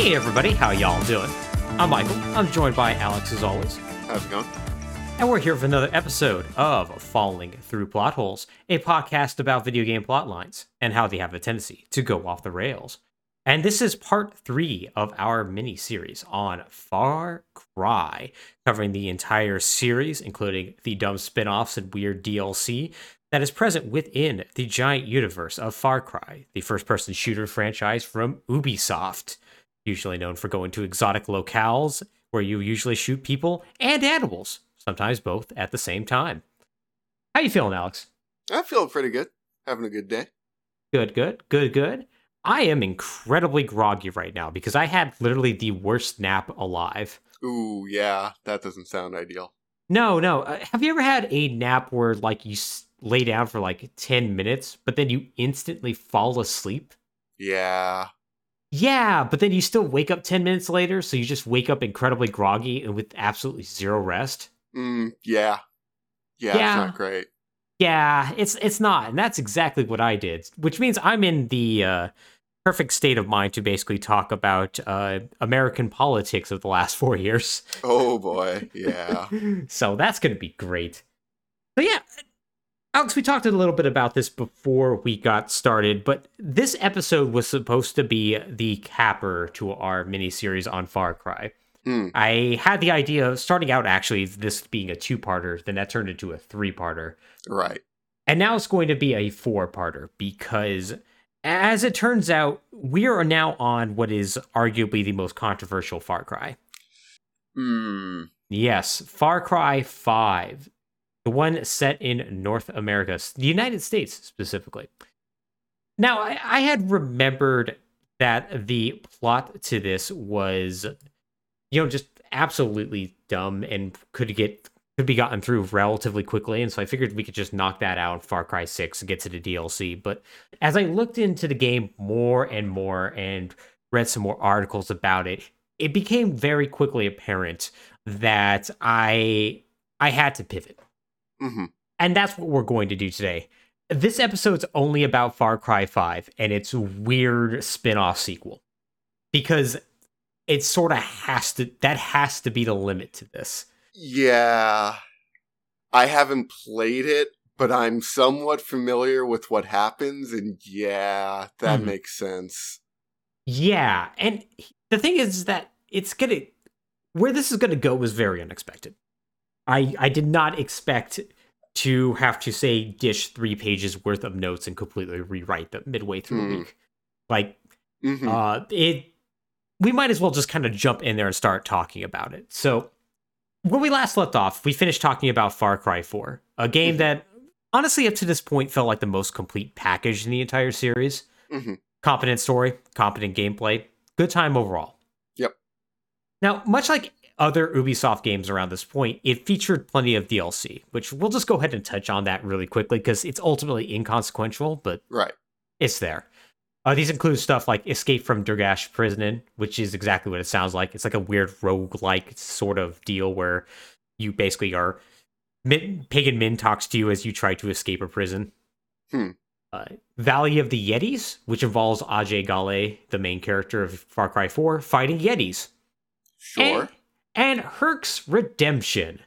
Hey everybody, how y'all doing? I'm Michael. I'm joined by Alex as always. How's it going? And we're here for another episode of Falling Through Plot Holes, a podcast about video game plot lines and how they have a tendency to go off the rails. And this is part three of our mini series on Far Cry, covering the entire series, including the dumb spin offs and weird DLC that is present within the giant universe of Far Cry, the first person shooter franchise from Ubisoft, usually known for going to exotic locales where you usually shoot people and animals, sometimes both at the same time. How you feeling, Alex? I feel pretty good. Having a good day. Good, good, good, good. I am incredibly groggy right now because I had literally the worst nap alive. Ooh, yeah, that doesn't sound ideal. No, no. Uh, have you ever had a nap where like you s- lay down for like 10 minutes, but then you instantly fall asleep? Yeah. Yeah, but then you still wake up 10 minutes later, so you just wake up incredibly groggy and with absolutely zero rest. Mm, yeah. Yeah, Yeah. it's not great. Yeah, it's it's not, and that's exactly what I did. Which means I'm in the uh, perfect state of mind to basically talk about uh, American politics of the last four years. Oh boy. Yeah. so that's going to be great. So yeah, Alex, we talked a little bit about this before we got started, but this episode was supposed to be the capper to our miniseries on Far Cry. Hmm. I had the idea of starting out actually this being a two-parter, then that turned into a three-parter. Right. And now it's going to be a four parter because, as it turns out, we are now on what is arguably the most controversial Far Cry. Hmm. Yes, Far Cry 5, the one set in North America, the United States specifically. Now, I, I had remembered that the plot to this was, you know, just absolutely dumb and could get could be gotten through relatively quickly, and so I figured we could just knock that out Far Cry 6 and get to the DLC. But as I looked into the game more and more and read some more articles about it, it became very quickly apparent that I I had to pivot. Hmm And that's what we're going to do today. This episode's only about Far Cry 5 and its weird spin-off sequel. Because it sort of has to that has to be the limit to this. Yeah. I haven't played it, but I'm somewhat familiar with what happens, and yeah, that Mhm. makes sense. Yeah, and the thing is that it's gonna where this is gonna go was very unexpected. I I did not expect to have to say dish three pages worth of notes and completely rewrite them midway through a Hmm. week. Like hmm uh it we might as well just kind of jump in there and start talking about it. So when we last left off, we finished talking about Far Cry 4, a game Mhm. that honestly up to this point felt like the most complete package in the entire series. hmm Competent story, competent gameplay, good time overall. Yep. Now, much like other Ubisoft games around this point, it featured plenty of DLC, which we'll just go ahead and touch on that really quickly because it's ultimately inconsequential, but Right. it's there. Uh, these include stuff like Escape from Durgesh Prison, which is exactly what it sounds like. It's like a weird rogue-like sort of deal where you basically are Min, Pagan Min talks to you as you try to escape a prison. Hmm. Uh, Valley of the Yetis, which involves Ajay Ghale, the main character of Far Cry 4, fighting Yetis. Sure. And, and Herc's Redemption,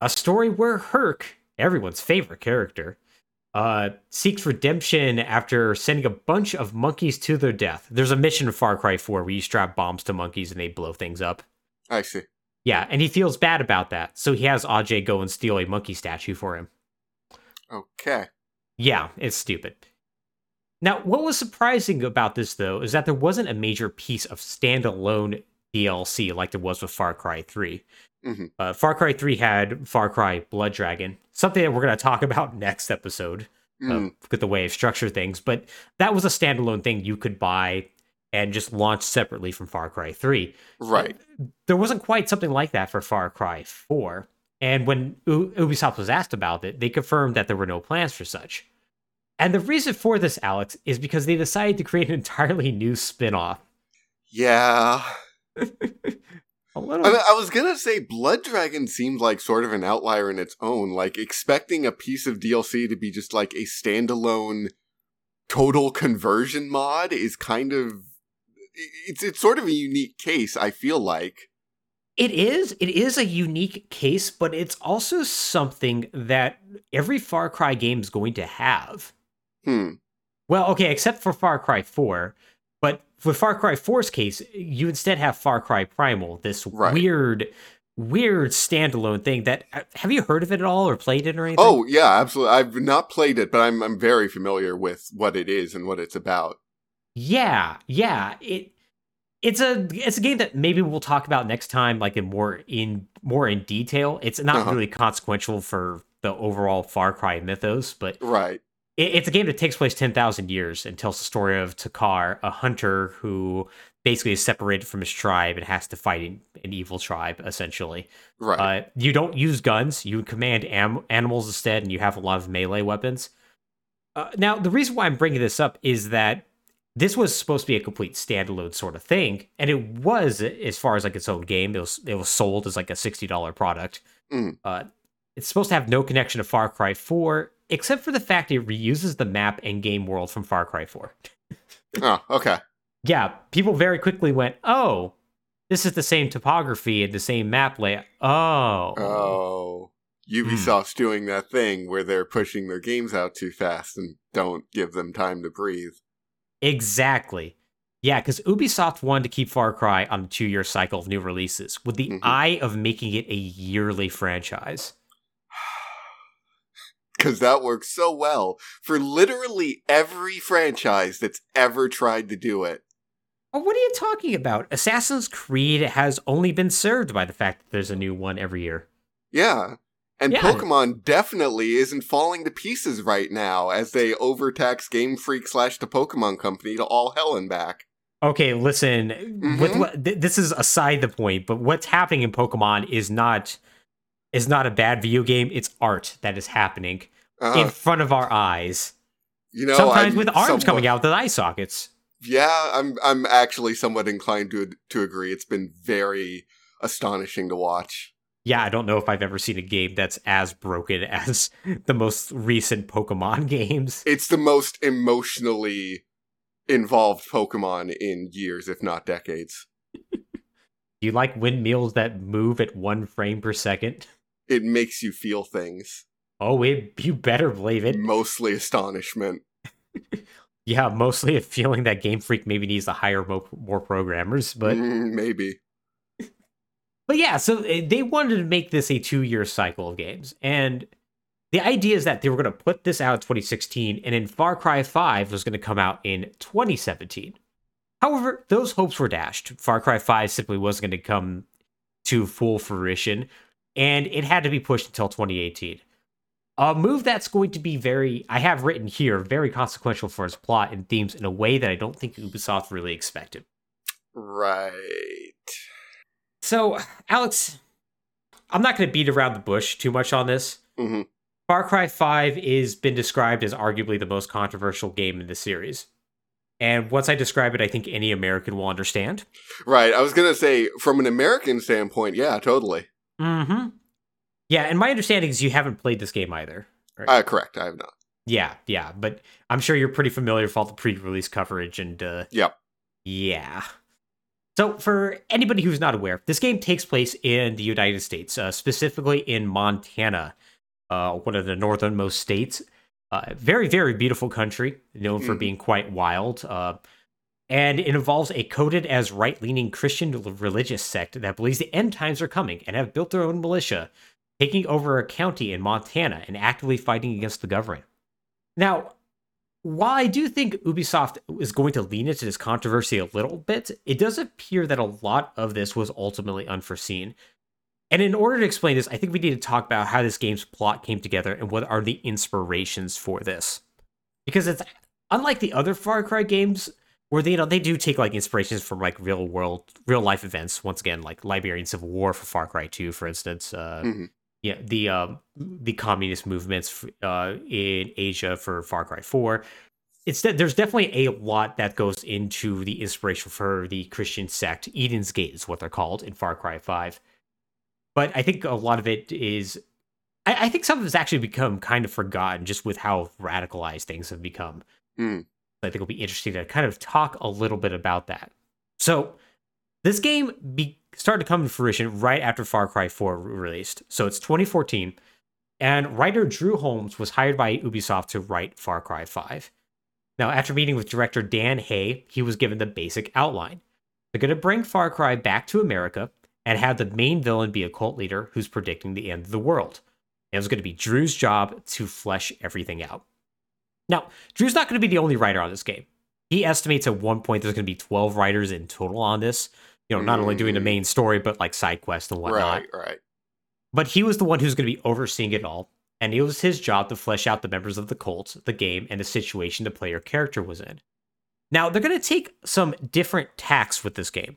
a story where Herc, everyone's favorite character, uh, seeks redemption after sending a bunch of monkeys to their death. There's a mission in Far Cry 4 where you strap bombs to monkeys and they blow things up. I see. Yeah, and he feels bad about that, so he has Aj go and steal a monkey statue for him. Okay. Yeah, it's stupid. Now, what was surprising about this, though, is that there wasn't a major piece of standalone DLC like there was with Far Cry 3. Mhm. Uh, Far Cry 3 had Far Cry Blood Dragon, something that we're going to talk about next episode uh, Mm, with the way of structure things, but that was a standalone thing you could buy and just launch separately from Far Cry 3 right. there wasn't quite something like that for Far Cry 4. And when U- Ubisoft was asked about it, they confirmed that there were no plans for such. And the reason for this, Alex, is because they decided to create an entirely new spin off. Yeah. A little. I, mean, I was gonna say Blood Dragon seemed like sort of an outlier in its own. Like expecting a piece of DLC to be just like a standalone total conversion mod is kind of it's it's sort of a unique case. I feel like It is. It is a unique case, but it's also something that every Far Cry game is going to have. hmm. Well, okay, except for Far Cry 4. With Far Cry 4's case, you instead have Far Cry Primal, this Right. weird, weird standalone thing that uh, have you heard of it at all or played it or anything? Oh yeah, absolutely. I've not played it, but I'm I'm very familiar with what it is and what it's about. Yeah, yeah. It it's a it's a game that maybe we'll talk about next time, like in more in more in detail. It's not Uh-huh. really consequential for the overall Far Cry mythos, but Right. It, it's a game that takes place ten thousand years and tells the story of Takkar, a hunter who basically is separated from his tribe and has to fight an, an evil tribe, essentially. Right. Uh, you don't use guns; you command am- animals instead, and you have a lot of melee weapons. Uh, now, the reason why I'm bringing this up is that this was supposed to be a complete standalone sort of thing, and it was as far as like its own game. It was it was sold as like a sixty dollar product. Mm. Uh, it's supposed to have no connection to Far Cry Four, except for the fact it reuses the map and game world from Far Cry Four. oh, okay. Yeah, people very quickly went, "Oh, this is the same topography and the same map layout." Oh, Oh. Hmm. Ubisoft's doing that thing where they're pushing their games out too fast and don't give them time to breathe. Exactly. Yeah, because Ubisoft wanted to keep Far Cry on a two year cycle of new releases with the Mhm. eye of making it a yearly franchise. Because that works so well for literally every franchise that's ever tried to do it. Oh, what are you talking about? Assassin's Creed has only been served by the fact that there's a new one every year. Yeah. And Yeah. Pokemon definitely isn't falling to pieces right now as they overtax Game Freak slash the Pokemon Company to all hell and back. Okay, listen. With Mhm. what th- this is aside the point, but what's happening in Pokemon is not is not a bad video game. It's art that is happening Uh, in front of our eyes. you know, Sometimes I'm with arms somewhat- coming out the eye sockets. Yeah, I'm I'm actually somewhat inclined to to agree. It's been very astonishing to watch. Yeah, I don't know if I've ever seen a game that's as broken as the most recent Pokemon games. It's the most emotionally involved Pokemon in years, if not decades. Do you like windmills that move at one frame per second? It makes you feel things. Oh, it, you better believe it. Mostly astonishment. Yeah, mostly a feeling that Game Freak maybe needs to hire mo- more programmers, but Mm, maybe. but yeah, so uh, they wanted to make this a two-year cycle of games, and the idea is that they were going to put this out in 2016, and then Far Cry 5 was going to come out in 2017. However, those hopes were dashed. Far Cry 5 simply wasn't going to come to full fruition, and it had to be pushed until 2018. A move that's going to be very, I have written here, very consequential for its plot and themes in a way that I don't think Ubisoft really expected. Right. So, Alex, I'm not going to beat around the bush too much on this. hmm Far Cry 5 is been described as arguably the most controversial game in the series. And once I describe it, I think any American will understand. Right. I was gonna say, from an American standpoint, yeah, totally. Mm-hmm. Yeah, and my understanding is you haven't played this game either. Uh, correct. I have not. Yeah, yeah, but I'm sure you're pretty familiar with all the pre-release coverage and uh Yep. Yeah. So, for anybody who's not aware, this game takes place in the United States, uh, specifically in Montana, uh, one of the northernmost states. Uh, very, very beautiful country, known for Mhm. being quite wild. And it involves a coded as right leaning Christian religious sect that believes the end times are coming and have built their own militia, taking over a county in Montana and actively fighting against the government. Now, while I do think Ubisoft is going to lean into this controversy a little bit, it does appear that a lot of this was ultimately unforeseen. And in order to explain this, I think we need to talk about how this game's plot came together and what are the inspirations for this. Because it's unlike the other Far Cry games, where they you know they do take like inspirations from like real world, real life events. Once again, like Liberian Civil War for Far Cry Two, for instance. Uh, Mhm. yeah, the um, the communist movements uh, in Asia for Far Cry Four. It's that there's definitely a lot that goes into the inspiration for the Christian sect. Eden's Gate is what they're called in Far Cry Five. But I think a lot of it is, I, I think some of it's actually become kind of forgotten just with how radicalized things have become. Hmm. I think it'll be interesting to kind of talk a little bit about that. So this game be- started to come to fruition right after Far Cry 4 released. So it's 2014, and writer Drew Holmes was hired by Ubisoft to write Far Cry 5. Now, after meeting with director Dan Hay, he was given the basic outline. They're going to bring Far Cry back to America and have the main villain be a cult leader who's predicting the end of the world. And it was going to be Drew's job to flesh everything out. Now, Drew's not going to be the only writer on this game. He estimates at one point there's going to be 12 writers in total on this. You know, not only doing the Mm. main story, but like side quests and whatnot. Right, right. But he was the one who's going to be overseeing it all, and it was his job to flesh out the members of the cult, the game, and the situation the player character was in. Now, they're going to take some different tacks with this game.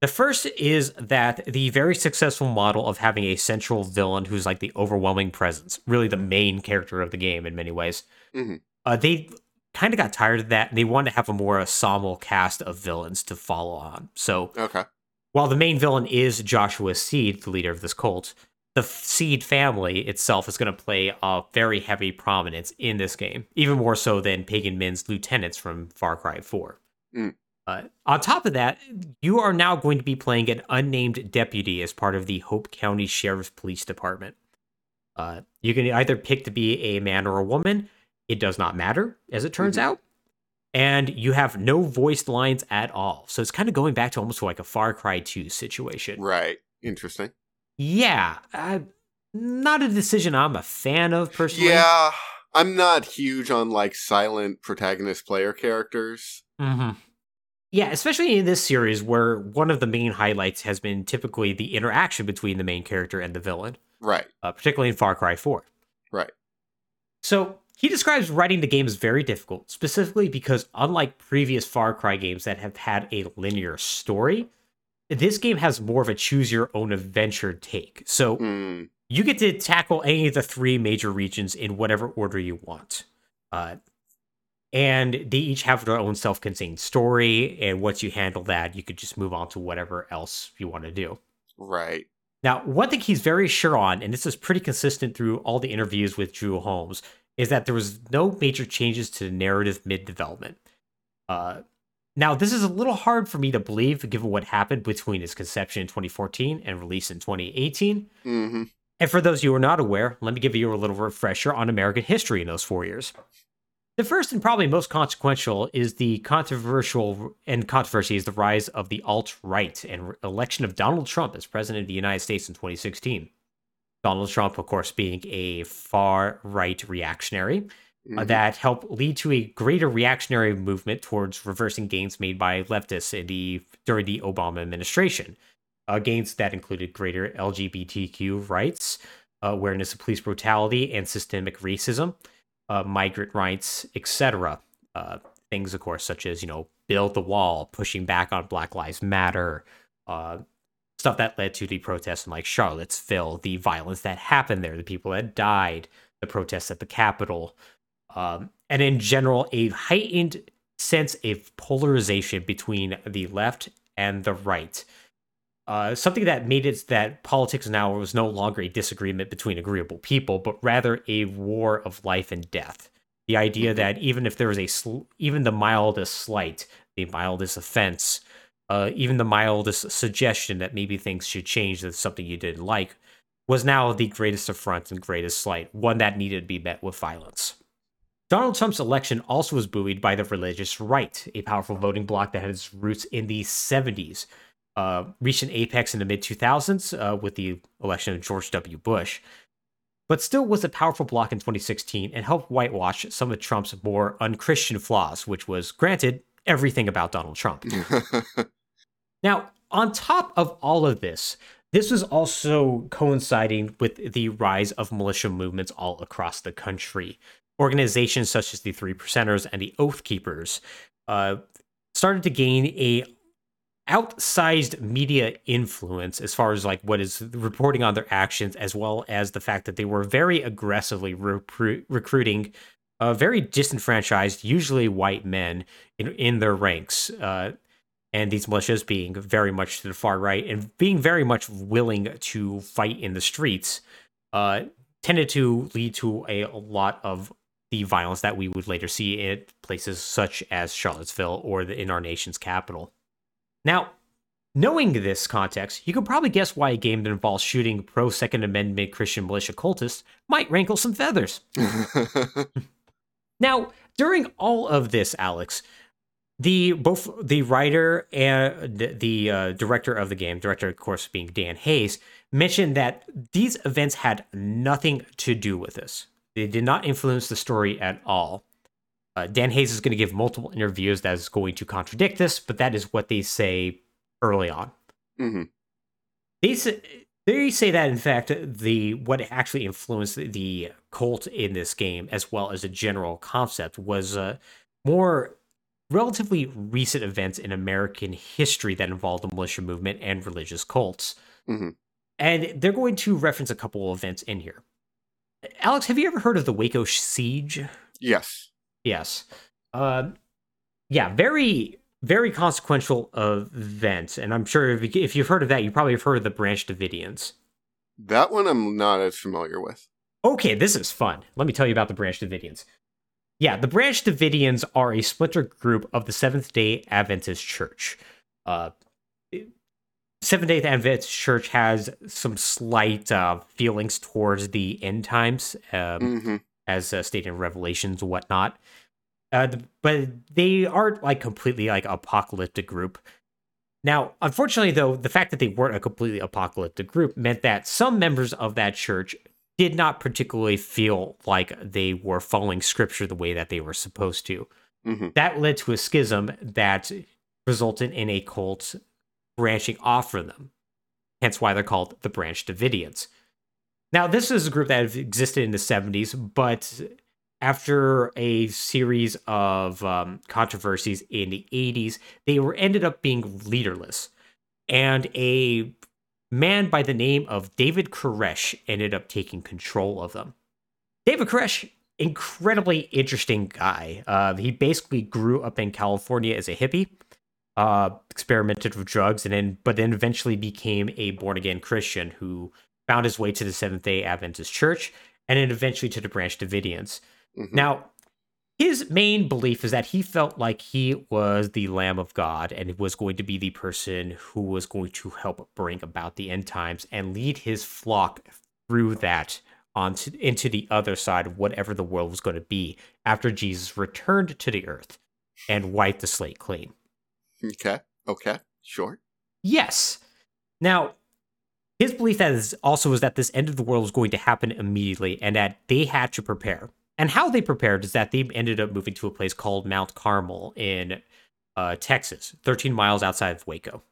The first is that the very successful model of having a central villain who's like the overwhelming presence, really the main character of the game in many ways. Mhm. Uh, they kind of got tired of that, and they wanted to have a more ensemble cast of villains to follow on. So Okay. while the main villain is Joshua Seed, the leader of this cult, the Seed family itself is going to play a very heavy prominence in this game, even more so than Pagan Min's lieutenants from Far Cry 4. Mm. Uh, on top of that, you are now going to be playing an unnamed deputy as part of the Hope County Sheriff's Police Department. Uh, you can either pick to be a man or a woman. It does not matter, as it turns Mhm. out. And you have no voiced lines at all. So it's kind of going back to almost like a Far Cry 2 situation. Right. Interesting. Yeah. Uh, not a decision I'm a fan of personally. Yeah. I'm not huge on like silent protagonist player characters. Mm-hmm. Yeah, especially in this series where one of the main highlights has been typically the interaction between the main character and the villain, Right. uh, particularly in Far Cry 4. Right. So he describes writing the game as very difficult, specifically because unlike previous Far Cry games that have had a linear story, this game has more of a choose your own adventure take. So Hmm. you get to tackle any of the three major regions in whatever order you want. Uh, and they each have their own self contained story. And once you handle that, you could just move on to whatever else you want to do. Right. Now, one thing he's very sure on, and this is pretty consistent through all the interviews with Drew Holmes, is that there was no major changes to the narrative mid development. Uh, now, this is a little hard for me to believe given what happened between its conception in 2014 and release in 2018. hmm And for those of you who are not aware, let me give you a little refresher on American history in those four years. The first and probably most consequential is the controversial and controversy is the rise of the alt right and election of Donald Trump as president of the United States in 2016. Donald Trump, of course, being a far right reactionary uh, Mhm. that helped lead to a greater reactionary movement towards reversing gains made by leftists in the during the Obama administration. Uh, gains that included greater LGBTQ rights, uh, awareness of police brutality and systemic racism, uh, migrant rights, etc. Uh, things, of course, such as you know, build the wall, pushing back on Black Lives Matter, uh, stuff that led to the protests in like Charlottesville, the violence that happened there, the people that died, the protests at the Capitol, um, and in general, a heightened sense of polarization between the left and the right. Uh, something that made it that politics now was no longer a disagreement between agreeable people, but rather a war of life and death. The idea Mhm. that even if there was a sl- even the mildest slight, the mildest offense, uh, even the mildest suggestion that maybe things should change, that's something you didn't like, was now the greatest affront and greatest slight, one that needed to be met with violence. Donald Trump's election also was buoyed by the religious right, a powerful voting bloc that had its roots in the 70s, uh, reached an apex in the mid 2000s uh, with the election of George W. Bush, but still was a powerful bloc in 2016 and helped whitewash some of Trump's more unchristian flaws, which was, granted, everything about Donald Trump. Now, on top of all of this, this was also coinciding with the rise of militia movements all across the country. Organizations such as the Three Percenters and the Oath Keepers uh, started to gain a outsized media influence as far as like what is reporting on their actions, as well as the fact that they were very aggressively recru- recruiting uh, very disenfranchised, usually white men in, in their ranks. Uh, and these militias being very much to the far right and being very much willing to fight in the streets uh, tended to lead to a, lot of the violence that we would later see in places such as Charlottesville or the, in our nation's capital. Now, knowing this context, you can probably guess why a game that involves shooting pro Second Amendment Christian militia cultists might rankle some feathers. now, during all of this, Alex, the both the writer and the uh, director of the game, director of course being Dan Hayes, mentioned that these events had nothing to do with this. They did not influence the story at all. Uh, Dan Hayes is going to give multiple interviews that is going to contradict this, but that is what they say early on. hmm They say, they say that in fact the what actually influenced the cult in this game, as well as a general concept, was uh, more relatively recent events in American history that involved the militia movement and religious cults. Mhm. And they're going to reference a couple of events in here. Alex, have you ever heard of the Waco siege? Yes. Yes. Um, yeah, very, very consequential event. And I'm sure if, if you've heard of that, you probably have heard of the Branch Davidians. That one I'm not as familiar with. Okay, this is fun. Let me tell you about the Branch Davidians. Yeah, the Branch Davidians are a splinter group of the Seventh day Adventist Church. Uh, Seventh day Adventist Church has some slight uh, feelings towards the end times. Um, hmm as uh, stated in Revelations and whatnot. Uh, but they aren't like completely like apocalyptic group. Now, unfortunately, though, the fact that they weren't a completely apocalyptic group meant that some members of that church did not particularly feel like they were following scripture the way that they were supposed to. hmm That led to a schism that resulted in a cult branching off from them. Hence why they're called the Branch Davidians. Now, this is a group that existed in the 70s, but after a series of um, controversies in the 80s, they were ended up being leaderless. And a man by the name of David Koresh ended up taking control of them. David Koresh, incredibly interesting guy. Uh, he basically grew up in California as a hippie, uh, experimented with drugs, and then but then eventually became a born again Christian who found his way to the Seventh Day Adventist Church, and then eventually to the Branch Davidians. Mhm. Now, his main belief is that he felt like he was the Lamb of God and was going to be the person who was going to help bring about the end times and lead his flock through that onto into the other side of whatever the world was going to be after Jesus returned to the earth and wiped the slate clean. Okay. Okay. Sure. Yes. Now, his belief that is also was that this end of the world was going to happen immediately and that they had to prepare. And how they prepared is that they ended up moving to a place called Mount Carmel in uh, Texas, 13 miles outside of Waco.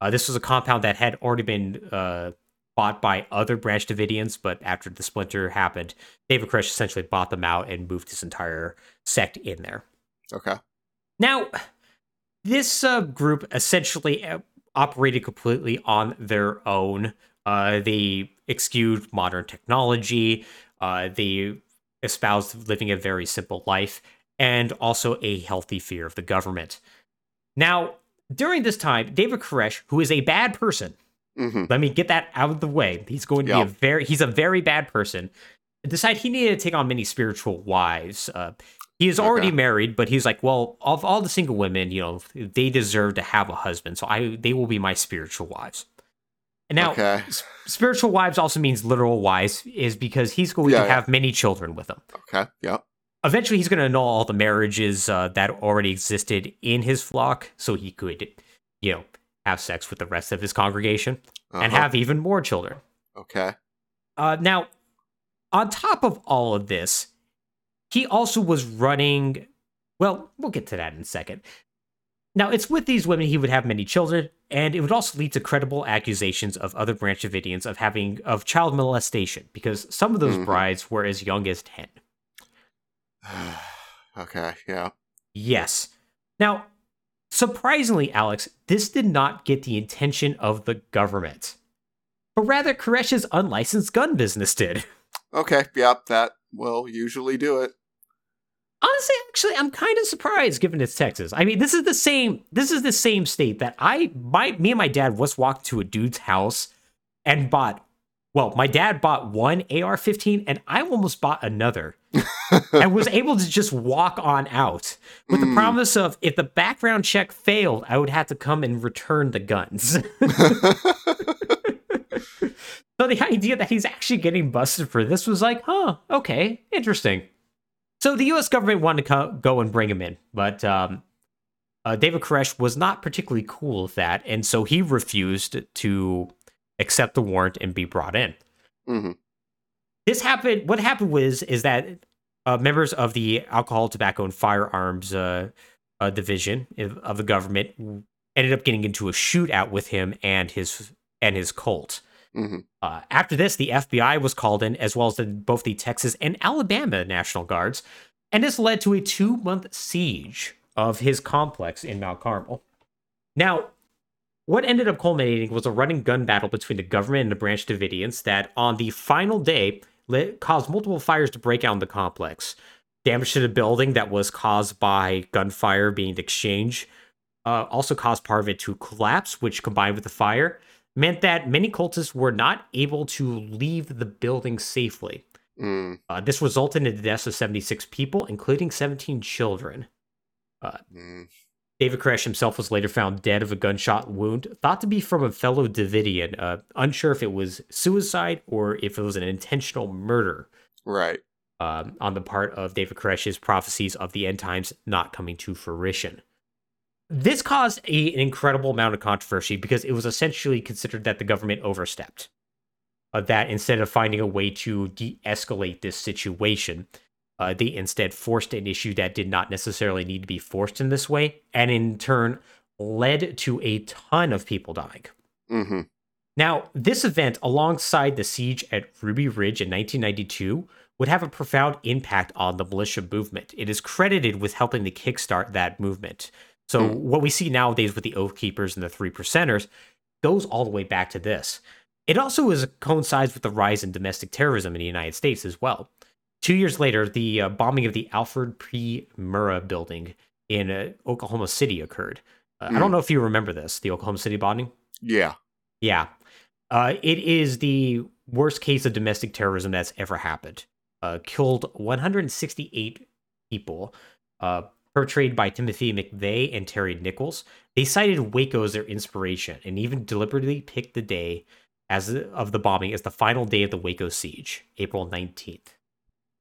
Uh, this was a compound that had already been uh, bought by other Branch Davidians, but after the splinter happened, David Koresh essentially bought them out and moved his entire sect in there. Okay. Now, this uh, group essentially uh, operated completely on their own. Uh, they excused modern technology. Uh, they espoused living a very simple life and also a healthy fear of the government. Now, during this time, David Koresh, who is a bad person, hmm let me get that out of the way. He's going to Yeah. be a very he's a very bad person. Decide he needed to take on many spiritual wives. Uh, he is already Okay. married, but he's like, well, of all the single women, you know, they deserve to have a husband, so I they will be my spiritual wives. And now, okay. s- spiritual wives also means literal wives, is because he's going Yeah, to yeah. have many children with them. Okay. Yep. Eventually, he's going to annul all the marriages uh, that already existed in his flock, so he could, you know, have sex with the rest of his congregation and Uh-huh. have even more children. Okay. Uh, now, on top of all of this, he also was running. Well, we'll get to that in a second. Now, it's with these women he would have many children, and it would also lead to credible accusations of other Branch of Davidians of having of child molestation, because some of those Mhm. brides were as young as ten. okay. Yeah. Yes. Now, surprisingly, Alex, this did not get the attention of the government, but rather Koresh's unlicensed gun business did. Okay. Yep. That will usually do it. Honestly, actually, I'm kind of surprised given it's Texas. I mean, this is the same. This is the same state that I, my, me and my dad once walked to a dude's house and bought well, my dad bought one AR-15, and I almost bought another, and was able to just walk on out with the Mm. promise of if the background check failed, I would have to come and return the guns. So the idea that he's actually getting busted for this was like, huh, okay, interesting. So the U.S. government wanted to co- go and bring him in, but um, uh, David Koresh was not particularly cool with that, and so he refused to accept the warrant and be brought in. Mhm. This happened. What happened was is that uh, members of the Alcohol, Tobacco, and Firearms uh, uh, division of of the government ended up getting into a shootout with him and his and his cult. Mhm. Uh, after this, the FBI was called in, as well as the, both the Texas and Alabama National Guards, and this led to a two month siege of his complex in Mount Carmel. Now, what ended up culminating was a running gun battle between the government and the Branch Davidians that, on the final day, lit, caused multiple fires to break out in the complex. Damage to the building that was caused by gunfire being exchanged uh, also caused part of it to collapse, which combined with the fire meant that many cultists were not able to leave the building safely. Mm, Uh, this resulted in the deaths of 76 people, including 17 children. mm. David Koresh himself was later found dead of a gunshot wound, thought to be from a fellow Davidian, uh, unsure if it was suicide or if it was an intentional murder Right. um, on the part of David Koresh's prophecies of the end times not coming to fruition. This caused a, an incredible amount of controversy because it was essentially considered that the government overstepped. Uh, that instead of finding a way to de escalate this situation, uh, they instead forced an issue that did not necessarily need to be forced in this way, and in turn led to a ton of people dying. hmm Now, this event, alongside the siege at Ruby Ridge in 1992, would have a profound impact on the militia movement. It is credited with helping to kickstart that movement. So, Hmm. what we see nowadays with the Oath Keepers and the Three Percenters goes all the way back to this. It also is coincides with the rise in domestic terrorism in the United States as well. Two years later, the uh, bombing of the Alfred P. Murrah building in uh, Oklahoma City occurred. Uh, I don't Hmm. know if you remember this, the Oklahoma City bombing. Yeah. Yeah. Uh, it is the worst case of domestic terrorism that's ever happened. Uh, killed 168 people, uh, portrayed by Timothy McVeigh and Terry Nichols. They cited Waco as their inspiration and even deliberately picked the day as of the bombing as the final day of the Waco siege, April 19th.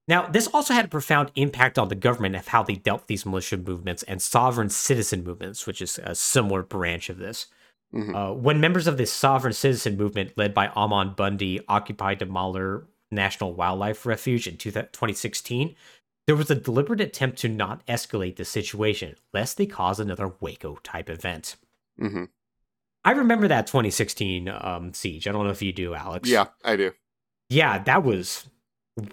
Now, this also had a profound impact on the government of how they dealt with these militia movements and sovereign citizen movements, which is a similar branch of this. Mhm. Uh, when members of this sovereign citizen movement led by Ammon Bundy occupied the Malheur National Wildlife Refuge in two- 2016, there was a deliberate attempt to not escalate the situation, lest they cause another Waco type event. hmm I remember that 2016 um, siege. I don't know if you do, Alex. Yeah, I do. Yeah, that was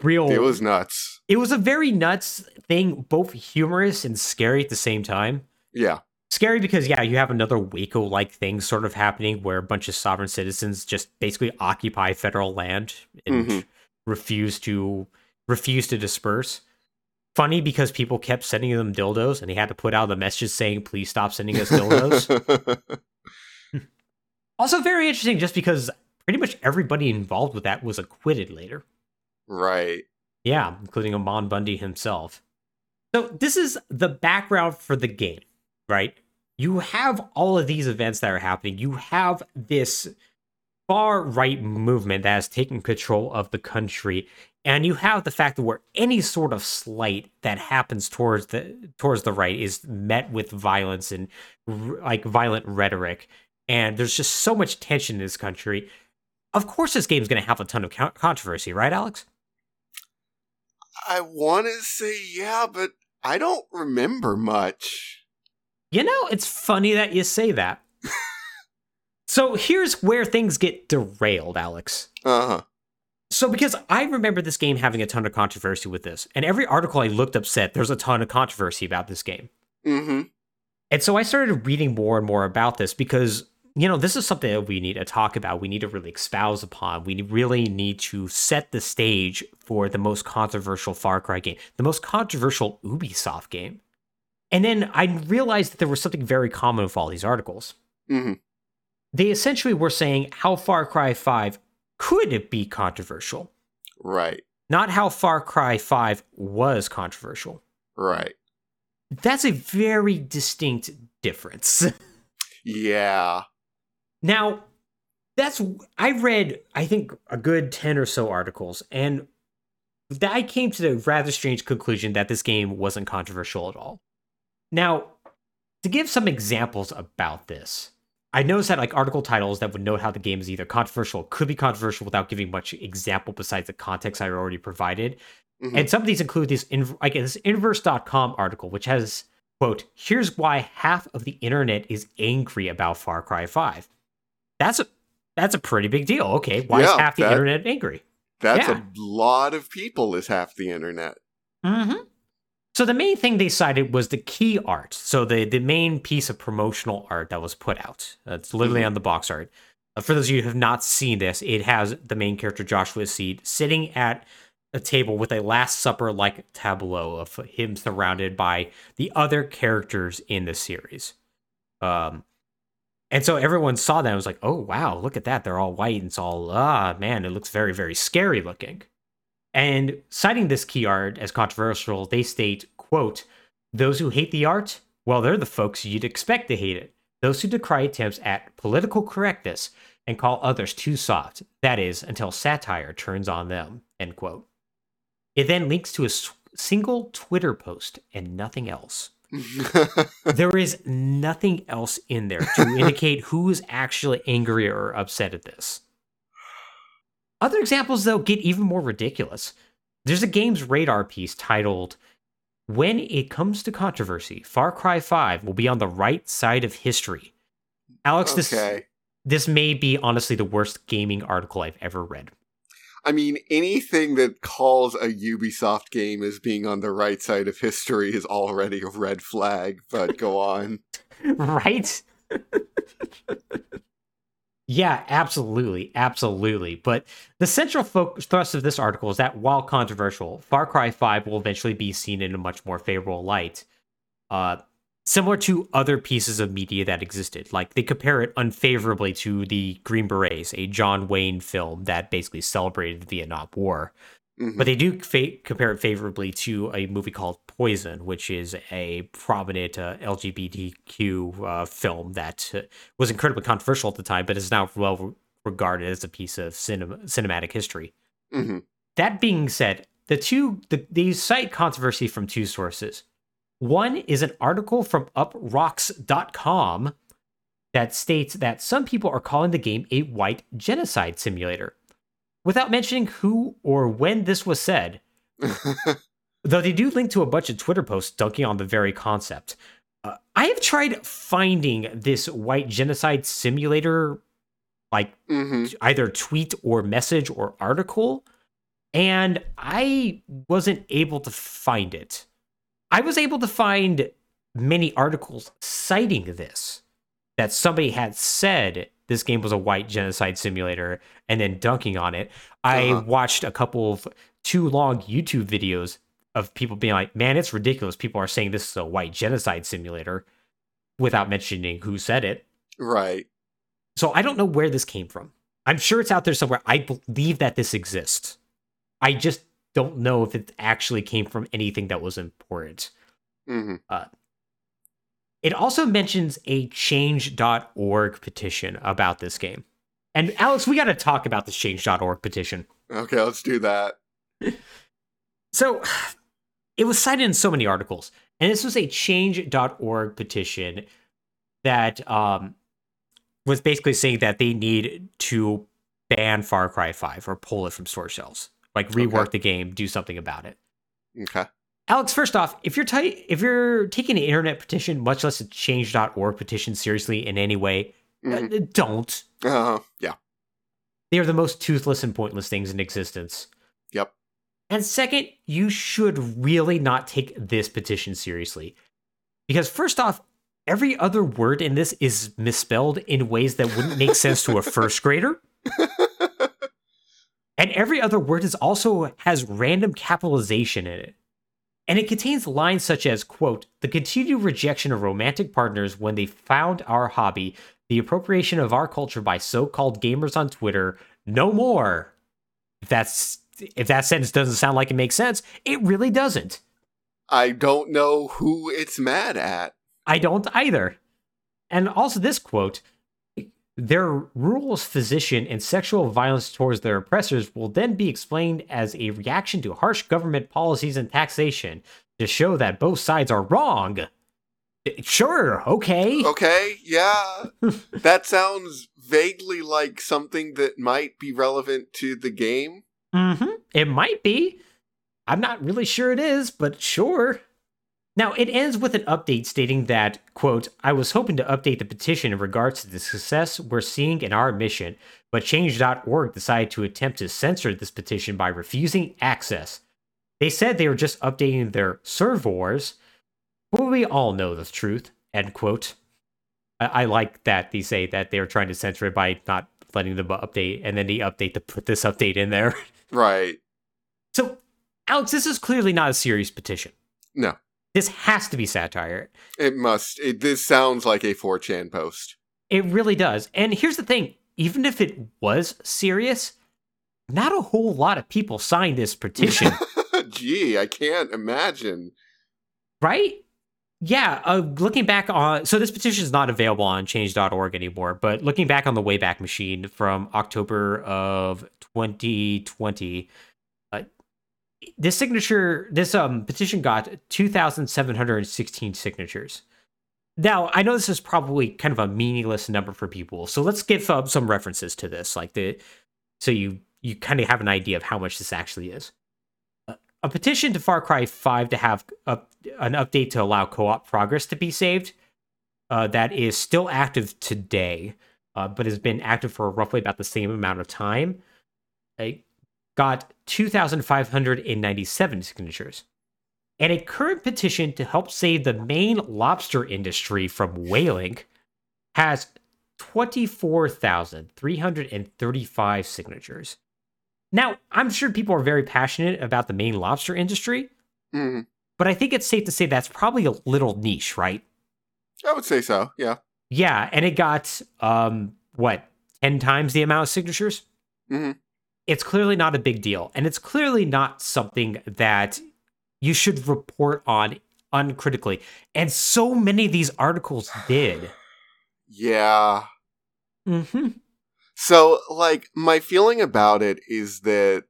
real. It was nuts. It was a very nuts thing, both humorous and scary at the same time. Yeah. Scary because yeah, you have another Waco like thing sort of happening where a bunch of sovereign citizens just basically occupy federal land and Mhm. refuse to refuse to disperse. Funny because people kept sending them dildos and they had to put out the messages saying please stop sending us dildos. also very interesting just because pretty much everybody involved with that was acquitted later. right. Yeah, including Ammon Bundy himself. So this is the background for the game, right? You have all of these events that are happening. You have this far right movement that has taken control of the country, and you have the fact that where any sort of slight that happens towards the towards the right is met with violence and like violent rhetoric, and there's just so much tension in this country. Of course, this game's going to have a ton of controversy, right, Alex? I want to say yeah, but I don't remember much. You know, it's funny that you say that. so here's where things get derailed, Alex. Uh huh. So because I remember this game having a ton of controversy with this, and every article I looked up said there's a ton of controversy about this game. hmm And so I started reading more and more about this because, you know, this is something that we need to talk about. We need to really espouse upon. We really need to set the stage for the most controversial Far Cry game, the most controversial Ubisoft game. And then I realized that there was something very common with all these articles. hmm They essentially were saying how Far Cry 5 could it be controversial, Right. not how Far Cry 5 was controversial. Right. That's a very distinct difference. Yeah. Now, that's I read I think a good 10 or so articles and that I came to the rather strange conclusion that this game wasn't controversial at all. Now, to give some examples about this, I noticed that like article titles that would note how the game is either controversial or could be controversial without giving much example besides the context I already provided. Mhm. And some of these include this in, like this inverse.com article, which has quote, here's why half of the internet is angry about Far Cry 5. That's a that's a pretty big deal. Okay, why is half the that- internet angry? That's Yeah. a lot of people is half the internet. Mm-hmm. So the main thing they cited was the key art. So the the main piece of promotional art that was put out. It's literally Mhm. on the box art. Uh, for those of you who have not seen this, it has the main character Joshua Seed sitting at a table with a Last Supper like tableau of him surrounded by the other characters in the series. Um, and so everyone saw that and was like, "Oh wow, look at that! They're all white and it's all ah man, it looks very very scary looking." And citing this key art as controversial, they state, quote, those who hate the art, well, they're the folks you'd expect to hate it. Those who decry attempts at political correctness and call others too soft, that is, until satire turns on them, end quote. It then links to a single Twitter post and nothing else. There is nothing else in there to indicate who is actually angry or upset at this. Other examples, though, get even more ridiculous. There's a games radar piece titled, When It Comes to Controversy, Far Cry 5 will be on the right side of history. Alex, this, this may be honestly the worst gaming article I've ever read. I mean, anything that calls a Ubisoft game as being on the right side of history is already a red flag, but go on. right? yeah, absolutely, absolutely. But the central focus thrust of this article is that while controversial, Far Cry 5 will eventually be seen in a much more favorable light. Uh, similar to other pieces of media that existed. Like they compare it unfavorably to the Green Berets, a John Wayne film that basically celebrated the Vietnam War. Mhm. But they do fa- compare it favorably to a movie called Poison, which is a prominent uh, LGBTQ uh, film that uh, was incredibly controversial at the time, but is now well regarded as a piece of cinema- cinematic history. Mhm. That being said, the two the, these cite controversy from two sources. One is an article from uproxx.com that states that some people are calling the game a white genocide simulator. Without mentioning who or when this was said, though they do link to a bunch of Twitter posts dunking on the very concept. Uh, I have tried finding this white genocide simulator, like Mhm. either tweet or message or article, and I wasn't able to find it. I was able to find many articles citing this that somebody had said this game was a white genocide simulator and then dunking on it. I Uh-huh. watched a couple of too long YouTube videos of people being like, man, it's ridiculous. People are saying this is a white genocide simulator without mentioning who said it. Right. So I don't know where this came from. I'm sure it's out there somewhere. I believe that this exists. I just don't know if it actually came from anything that was important. hmm It also mentions a change.org petition about this game. And Alex, we got to talk about this change.org petition. Okay, let's do that. So it was cited in so many articles. And this was a change.org petition that um, was basically saying that they need to ban Far Cry 5 or pull it from store shelves. Like rework Okay. the game, do something about it. Okay. Alex, first off, if you're ti- if you're taking an internet petition, much less a change.org petition seriously in any way, uh, Mhm. don't. Uh, yeah. They are the most toothless and pointless things in existence. And second, you should really not take this petition seriously. Because first off, every other word in this is misspelled in ways that wouldn't make sense to a first grader. And every other word is also has random capitalization in it. And it contains lines such as, quote, the continued rejection of romantic partners when they found our hobby, the appropriation of our culture by so-called gamers on Twitter, no more. That's if that sentence doesn't sound like it makes sense, it really doesn't. I don't know who it's mad at. I don't either. And also this quote their rules, physician, and sexual violence towards their oppressors will then be explained as a reaction to harsh government policies and taxation to show that both sides are wrong. Sure, okay. Okay, yeah. that sounds vaguely like something that might be relevant to the game. Mm-hmm. It might be. I'm not really sure it is, but sure. Now, it ends with an update stating that, quote, I was hoping to update the petition in regards to the success we're seeing in our mission, but Change.org decided to attempt to censor this petition by refusing access. They said they were just updating their servers, but we all know the truth, end quote. I, I like that they say that they were trying to censor it by not letting them update, and then they update to put this update in there. Right. So, Alex, this is clearly not a serious petition. No. This has to be satire. It must. It, this sounds like a 4chan post. It really does. And here's the thing even if it was serious, not a whole lot of people signed this petition. Gee, I can't imagine. Right? Yeah, uh, looking back on so this petition is not available on change.org anymore, but looking back on the Wayback Machine from October of 2020, uh, this signature this um petition got 2716 signatures. Now, I know this is probably kind of a meaningless number for people. So let's give uh, some references to this like the so you you kind of have an idea of how much this actually is a petition to Far Cry 5 to have a, an update to allow co op progress to be saved uh, that is still active today, uh, but has been active for roughly about the same amount of time. It got 2,597 signatures. And a current petition to help save the Maine lobster industry from whaling has 24,335 signatures. Now, I'm sure people are very passionate about the Maine lobster industry, Mm, but I think it's safe to say that's probably a little niche, right? I would say so. Yeah. Yeah, and it got um what, 10 times the amount of signatures? Mhm. It's clearly not a big deal, and it's clearly not something that you should report on uncritically. And so many of these articles did. Yeah. Mm Mhm. So, like, my feeling about it is that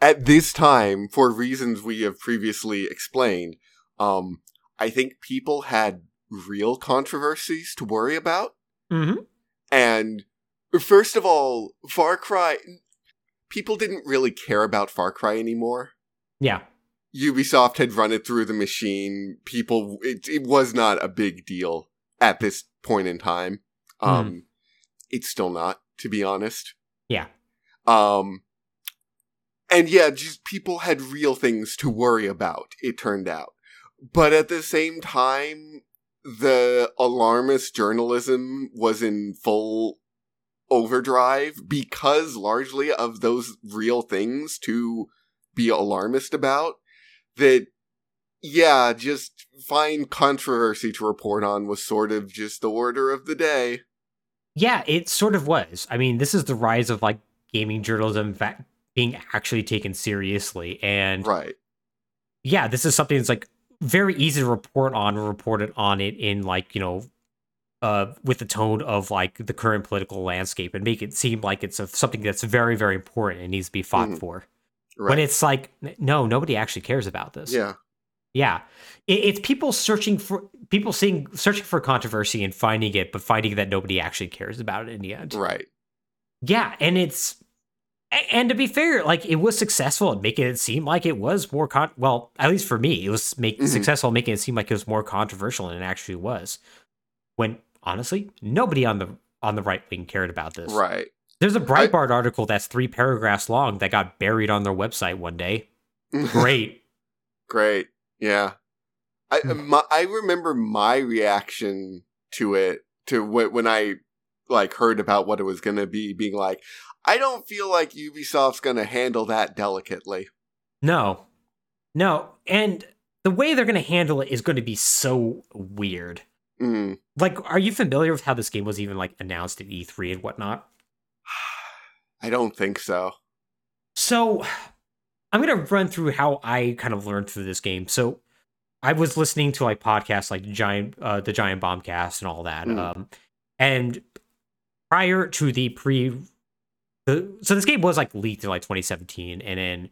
at this time, for reasons we have previously explained, um, I think people had real controversies to worry about. Mhm. And first of all, Far Cry, people didn't really care about Far Cry anymore. Yeah. Ubisoft had run it through the machine. People, it, it was not a big deal at this point in time. Um, it's still not, to be honest. Yeah. Um, and yeah, just people had real things to worry about, it turned out. But at the same time, the alarmist journalism was in full overdrive because largely of those real things to be alarmist about that yeah, just find controversy to report on was sort of just the order of the day. Yeah, it sort of was. I mean, this is the rise of like gaming journalism being actually taken seriously. And Right. yeah, this is something that's like very easy to report on, report it on it in like, you know, uh, with the tone of like the current political landscape and make it seem like it's a, something that's very, very important and needs to be fought Mhm. for. Right. When it's like, no, nobody actually cares about this. yeah. Yeah, it's people searching for people seeing searching for controversy and finding it, but finding that nobody actually cares about it in the end. Right. Yeah, and it's and to be fair, like it was successful at making it seem like it was more con. Well, at least for me, it was make Mhm. successful making it seem like it was more controversial than it actually was. When honestly, nobody on the on the right wing cared about this. Right. There's a Breitbart article that's three paragraphs long that got buried on their website one day. Great. Great. Yeah. I Hmm. my, I remember my reaction to it to wh- when I like heard about what it was going to be being like I don't feel like Ubisoft's going to handle that delicately. No. No. And the way they're going to handle it is going to be so weird. Mm. Like, are you familiar with how this game was even like announced at E3 and whatnot? I don't think so. So I'm gonna run through how I kind of learned through this game. So I was listening to like podcasts like Giant uh the Giant Bombcast and all that. Mm. Um and prior to the pre the so this game was like leaked in like 2017 and then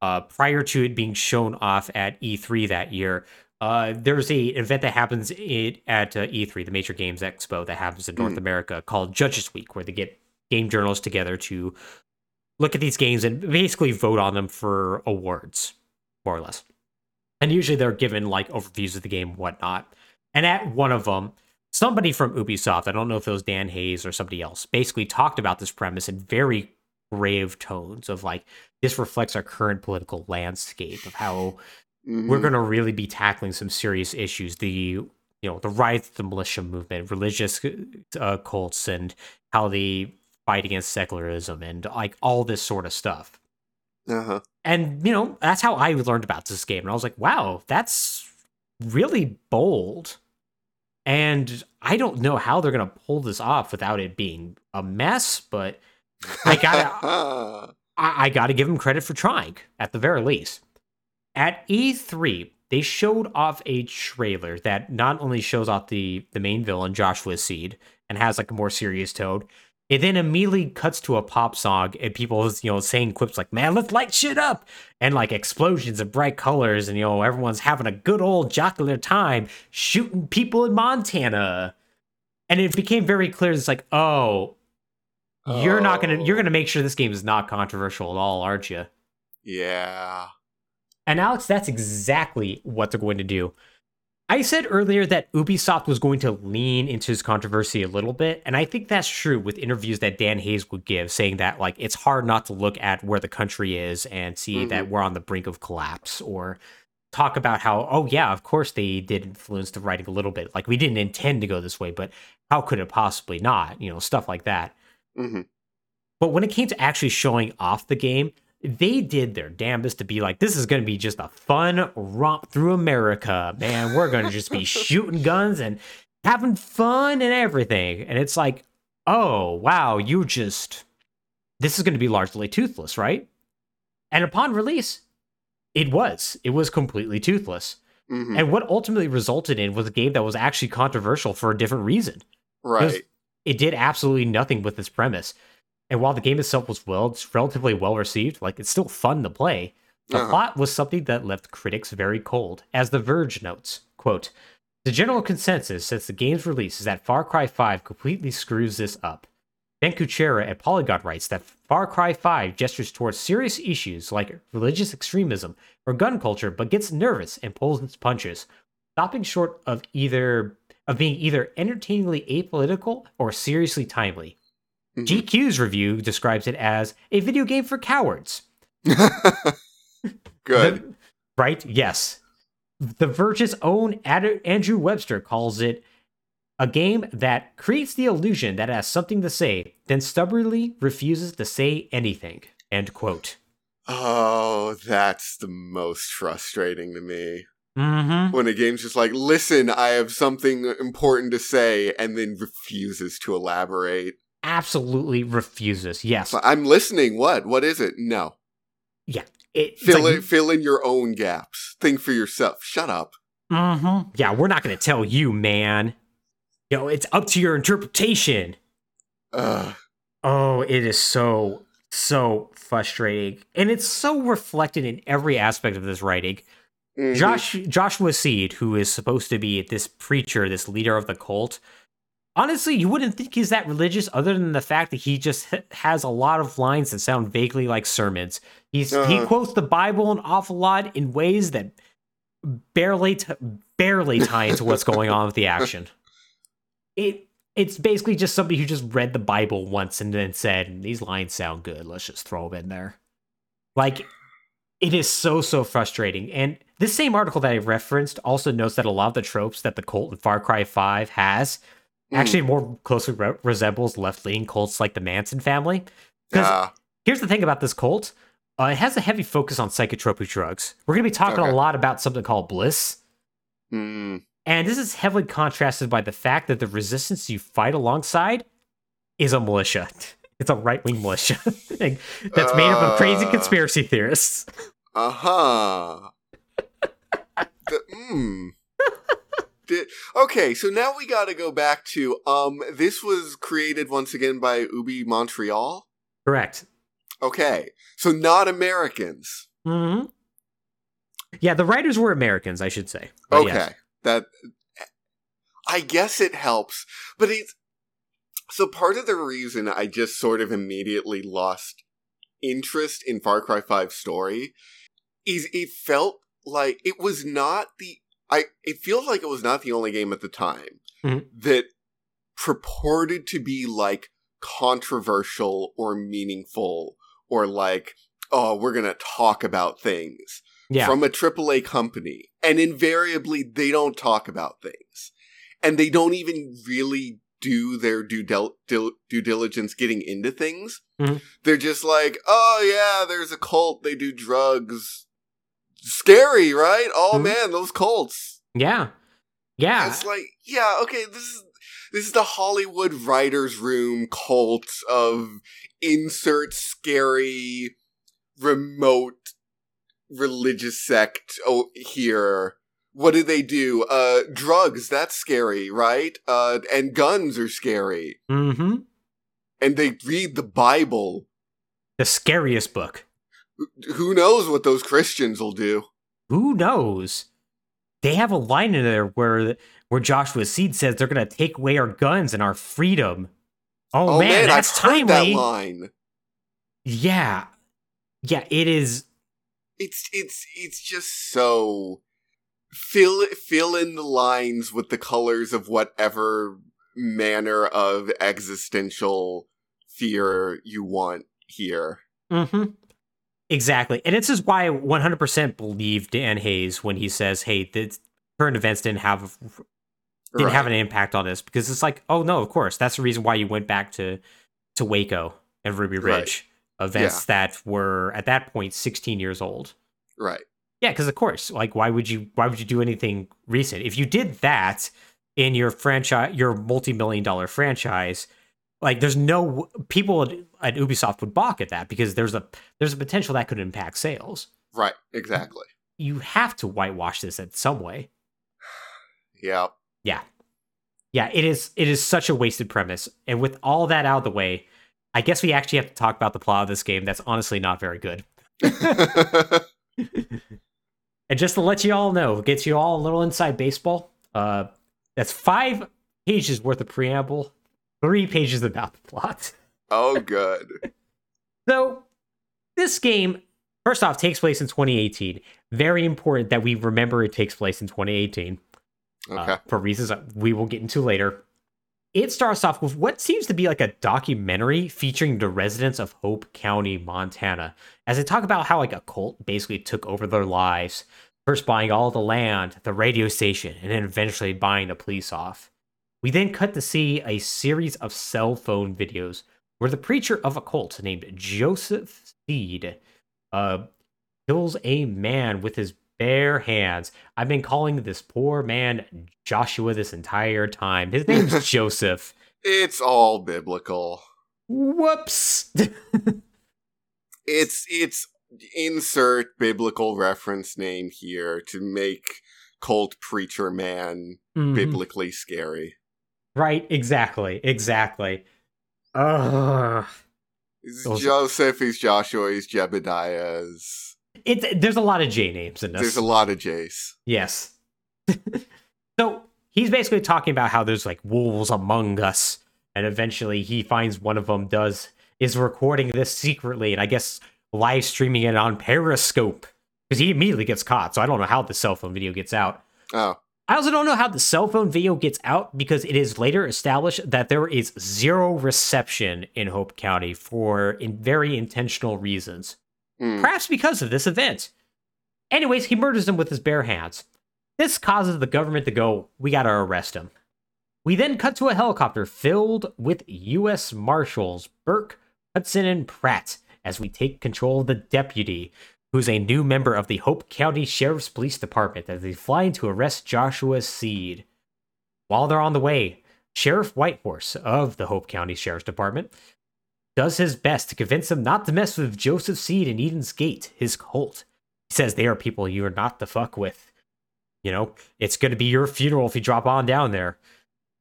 uh prior to it being shown off at E3 that year uh there's a event that happens it at uh, E3 the Major Games Expo that happens in North Mm. America called Judges Week where they get game journalists together to look at these games and basically vote on them for awards more or less and usually they're given like overviews of the game whatnot and at one of them somebody from Ubisoft, I don't know if it was Dan Hayes or somebody else, basically talked about this premise in very grave tones of like this reflects our current political landscape of how Mhm. we're going to really be tackling some serious issues the you know the rise of the militia movement religious uh, cults and how they fight against secularism and like all this sort of stuff. Uh-huh. and you know that's how i learned about this game and i was like wow that's really bold. And i don't know how they're going to pull this off without it being a mess but I gotta- I, I gotta give them credit for trying at the very least. At e3 they showed off a trailer that not only shows off the the main villain joshua seed and has like a more serious tone it then immediately cuts to a pop song and people you know saying quips like man let's light shit up and like explosions of bright colors and you know everyone's having a good old jocular time shooting people in montana and it became very clear it's like oh you're not gonna you're Oh. gonna make sure this game is not controversial at all aren't you yeah. and alex that's exactly what they're going to do i said earlier that ubisoft was going to lean into this controversy a little bit and i think that's true with interviews that dan hayes would give saying that like it's hard not to look at where the country is and see that we're on the brink of collapse or talk about how oh yeah of course they did influence the writing a little bit. Like we didn't intend to go this way but how could it possibly not? You know stuff like that. Hmm But when it came to actually showing off the game, they did their damnedest to be like, this is going to be just a fun romp through America, man. We're going to just be shooting guns and having fun and everything. And it's like, oh, wow, you just, this is going to be largely toothless, right? And upon release, it was. It was completely toothless. hmm And what ultimately resulted in was a game that was actually controversial for a different reason Right. it did absolutely nothing with this premise. And while the game itself was well, it's relatively well received, like it's still fun to play. The Uh-huh. plot was something that left critics very cold. As The Verge notes, quote, the general consensus since the game's release is that Far Cry 5 completely screws this up. Ben Kuchera at Polygon writes that Far Cry 5 gestures towards serious issues like religious extremism or gun culture, but gets nervous and pulls its punches, stopping short of either of being either entertainingly apolitical or seriously timely. Mhm. GQ's review describes it as a video game for cowards. Good. Right? Yes. The Verge's own Ad- Andrew Webster calls it a game that creates the illusion that it has something to say, then stubbornly refuses to say anything. End quote. oh, that's the most frustrating to me. Mm-hmm. When a game's just like, listen, I have something important to say, and then refuses to elaborate. Absolutely refuses. Yes. I'm listening. What? What is it? No. Yeah. It, Fill like- in, fill in your own gaps. Think for yourself. Shut up. Mm-hmm. Yeah, we're not going to tell you, man. You know, it's up to your interpretation. Ugh. Oh, it is so so frustrating, and it's so reflected in every aspect of this writing. Mhm. Josh Joshua Seed, who is supposed to be this preacher, this leader of the cult. Honestly, you wouldn't think he's that religious, other than the fact that he just has a lot of lines that sound vaguely like sermons. He's he Uh-huh. quotes the Bible an awful lot in ways that barely t- barely tie into what's going on with the action. It it's basically just somebody who just read the Bible once and then said these lines sound good. Let's just throw them in there. Like it is so so frustrating. And this same article that I referenced also notes that a lot of the tropes that the cult in Far Cry 5 has. Actually more closely re- resembles left-leaning cults like the Manson family. Because Yeah. here's the thing about this cult. Uh, it has a heavy focus on psychotropic drugs. We're going to be talking Okay. a lot about something called bliss. Mm. And this is heavily contrasted by the fact that the resistance you fight alongside is a militia. It's a right wing militia thing that's made up of crazy Uh. conspiracy theorists. Uh huh. mm. Di- okay, so now we got to go back to um. This was created once again by Ubi Montreal. Correct. Okay, so not Americans. hmm Yeah, the writers were Americans, I should say. But Okay, yes. that I guess it helps, but it's so part of the reason I just sort of immediately lost interest in Far Cry 5 story is it felt like it was not the I it feels like it was not the only game at the time Mhm. that purported to be like controversial or meaningful or like oh we're going to talk about things Yeah. from a AAA company, and invariably they don't talk about things, and they don't even really do their due del- dil- due diligence getting into things. Mhm. They're just like, oh yeah, there's a cult, they do drugs. Scary, right? Oh Mhm. man, those cults. yeah. Yeah. It's like, yeah, okay, this is this is the Hollywood writers' room cult of insert scary remote religious sect oh, here. What do they do? Uh drugs, that's scary, right? Uh and guns are scary. Mm-hmm. And they read the Bible. The scariest book. Who knows what those Christians will do? Who knows? They have a line in there where where Joshua Seed says they're going to take away our guns and our freedom. Oh, Oh, man, man, that's I've heard that timely. line. Yeah. Yeah, it is. it's it's it's just so fill fill in the lines with the colors of whatever manner of existential fear you want here. hmm Exactly. And this is why I 100% believe Dan Hayes when he says, hey, the current events didn't have didn't have an impact on this because it's like, oh no, of course, that's the reason why you went back to to Waco and Ruby Right. Ridge events that were at that point 16 years old. right. Yeah, because of course, like why would you why would you do anything recent? If you did that in your franchise, your multi-million dollar franchise, like there's no people at, at Ubisoft would balk at that because there's a there's a potential that could impact sales. Right, exactly. You have to whitewash this in some way. Yeah. Yeah. Yeah, it is it is such a wasted premise. And with all that out of the way, I guess we actually have to talk about the plot of this game that's honestly not very good. And just to let you all know, get you all a little inside baseball. Uh that's five pages worth of preamble, three pages about the plot. oh good. So this game, first off, takes place in 2018. Very important that we remember it takes place in 2018. Okay. uh, for reasons that we will get into later. It starts off with what seems to be like a documentary featuring the residents of Hope County, Montana, as they talk about how like a cult basically took over their lives, first buying all the land, the radio station, and then eventually buying the police off. We then cut to see a series of cell phone videos where the preacher of a cult named Joseph Seed uh, kills a man with his bare hands. I've been calling this poor man Joshua this entire time. His name's Joseph. It's all biblical. Whoops. It's it's insert biblical reference name here to make cult preacher man Mhm. biblically scary. Right, exactly, exactly. Ugh. He's Those- Joseph, he's Joshua, he's Jebediah. he's- It, there's a lot of J names in this. There's a lot of J's. Yes. so he's basically talking about how there's like wolves among us, and eventually he finds one of them does is recording this secretly, and I guess live streaming it on Periscope because he immediately gets caught. So I don't know how the cell phone video gets out. Oh, I also don't know how the cell phone video gets out because it is later established that there is zero reception in Hope County for in very intentional reasons hmm. perhaps because of this event. Anyways, he murders him with his bare hands. This causes the government to go, we gotta arrest him. We then cut to a helicopter filled with U.S. Marshals Burke, Hudson, and Pratt as we take control of the deputy, who's a new member of the Hope County Sheriff's Police Department, as they fly in to arrest Joshua Seed. While they're on the way, Sheriff Whitehorse of the Hope County Sheriff's Department does his best to convince them not to mess with Joseph Seed and Eden's Gate, his cult. He says they are people you are not to fuck with. You know, it's going to be your funeral if you drop on down there.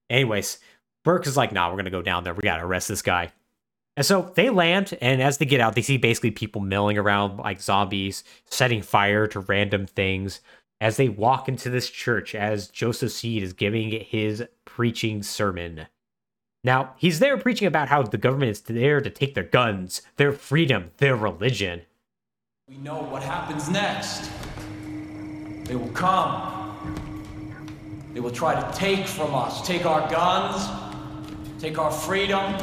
Anyways, Burke is like, nah, we're going to go down there. We got to arrest this guy. And so they land, and as they get out, they see basically people milling around like zombies, setting fire to random things as they walk into this church as Joseph Seed is giving his preaching sermon. Now, he's there preaching about how the government is there to take their guns, their freedom, their religion. We know what happens next. They will come. They will try to take from us, take our guns, take our freedom,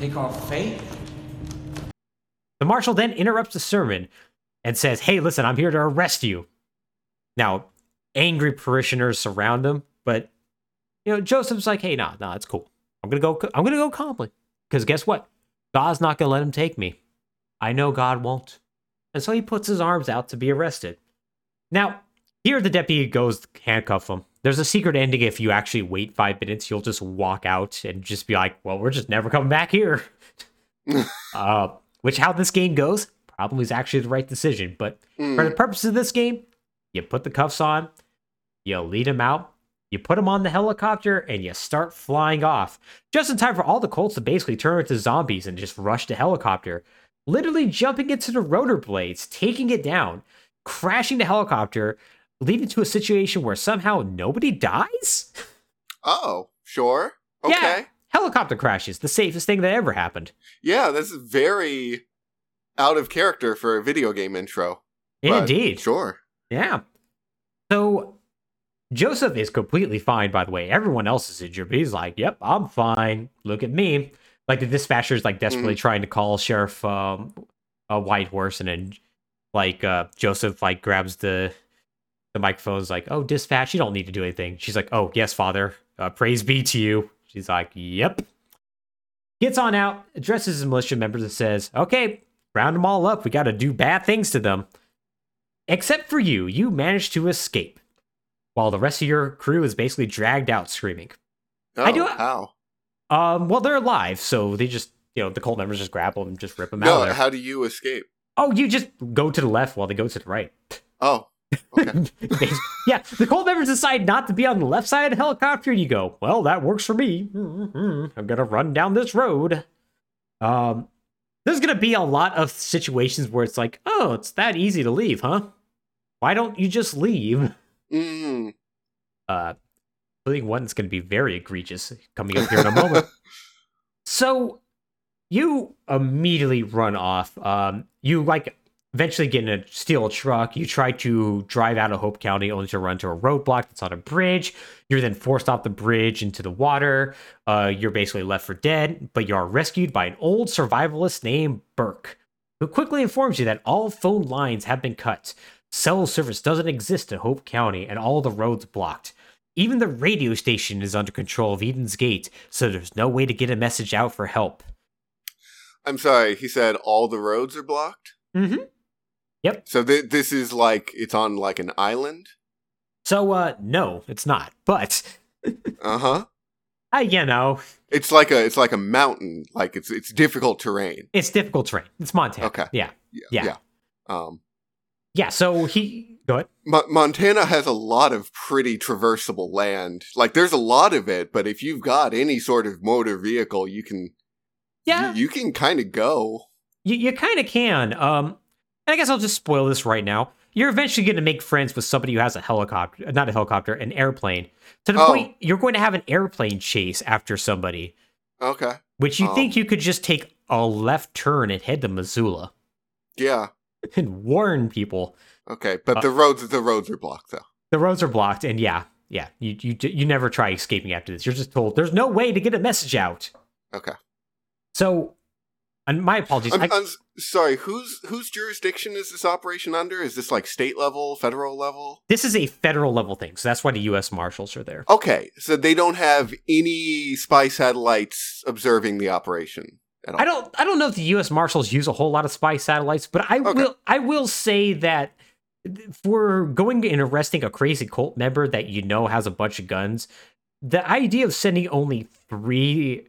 take our faith. The marshal then interrupts the sermon and says, Hey, listen, I'm here to arrest you. Now, angry parishioners surround him, but you know, Joseph's like, hey, nah, nah, it's cool. I'm gonna go I'm gonna go calmly. Because guess what? God's not gonna let him take me. I know God won't. And so he puts his arms out to be arrested. Now, here the deputy goes handcuff him. There's a secret ending if you actually wait five minutes, you'll just walk out and just be like, well, we're just never coming back here. uh, which how this game goes probably is actually the right decision. But Mm. for the purpose of this game, you put the cuffs on, you lead them out, you put them on the helicopter, and you start flying off. Just in time for all the Colts to basically turn into zombies and just rush the helicopter, literally jumping into the rotor blades, taking it down, crashing the helicopter, leading to a situation where somehow nobody dies? Oh, sure. Okay. Yeah, helicopter crashes, the safest thing that ever happened. Yeah, this is very out of character for a video game intro. Indeed. Sure. Yeah. So Joseph is completely fine, by the way. Everyone else is injured, but he's like, yep, I'm fine. Look at me. Like the dispatcher's like desperately trying to call Sheriff um, a Whitehorse, and then like uh, Joseph like grabs the the microphone's like, oh, dispatch, you don't need to do anything. She's like, oh, yes, father. Uh, praise be to you. She's like, yep. Gets on out, addresses his militia members, and says, okay, round them all up. We got to do bad things to them. Except for you, you managed to escape, while the rest of your crew is basically dragged out screaming. Oh, I do- How? Um, well, they're alive, so they just, you know, the cult members just grab them and just rip them out No, how do you escape? oh, you just go to the left while they go to the right. Oh, okay. Yeah, the cold members decide not to be on the left side of the helicopter, and you go, well, that works for me. Mhm. I'm gonna run down this road. Um, there's gonna be a lot of situations where it's like, oh, it's that easy to leave, huh? Why don't you just leave? Mm. Uh, I think one's going to be very egregious coming up here in a moment. So you immediately run off. Um, you like eventually get in a steal a truck. You try to drive out of Hope County only to run to a roadblock that's on a bridge. You're then forced off the bridge into the water. Uh, you're basically left for dead, but you are rescued by an old survivalist named Burke, who quickly informs you that all phone lines have been cut. Cell service doesn't exist in Hope County, and all the roads blocked. Even the radio station is under control of Eden's Gate, so there's no way to get a message out for help. I'm sorry. He said all the roads are blocked. Mm-hmm. So th- this is like it's on like an island. So, uh, no, it's not. But, Uh huh. I, you know, It's like a it's like a mountain. Like it's it's difficult terrain. it's difficult terrain. It's Montana. Okay. Yeah. Yeah. Yeah. yeah. Um, Yeah. So he, go ahead. Mo- Montana has a lot of pretty traversable land. Like there's a lot of it, but if you've got any sort of motor vehicle, you can Yeah. you, you can kind of go. You, you kind of can. Um, and I guess I'll just spoil this right now. You're eventually going to make friends with somebody who has a helicopter, not a helicopter, an airplane. To the Oh. point you're going to have an airplane chase after somebody, Okay. which you Oh. think you could just take a left turn and head to Missoula Yeah. and warn people. Okay. But Uh, the roads the roads are blocked though. The roads are blocked, and yeah, yeah, you you you never try escaping after this. You're just told there's no way to get a message out. Okay. So, and my apologies. I'm, I- I'm sorry. Whose whose jurisdiction is this operation under? Is this like state level, federal level? this is a federal level thing, so that's why the U.S. Marshals are there. Okay, so they don't have any spy satellites observing the operation at all. I don't I don't know if the US Marshals use a whole lot of spy satellites, but I Okay. will I will say that for going and arresting a crazy cult member that you know has a bunch of guns, the idea of sending only 3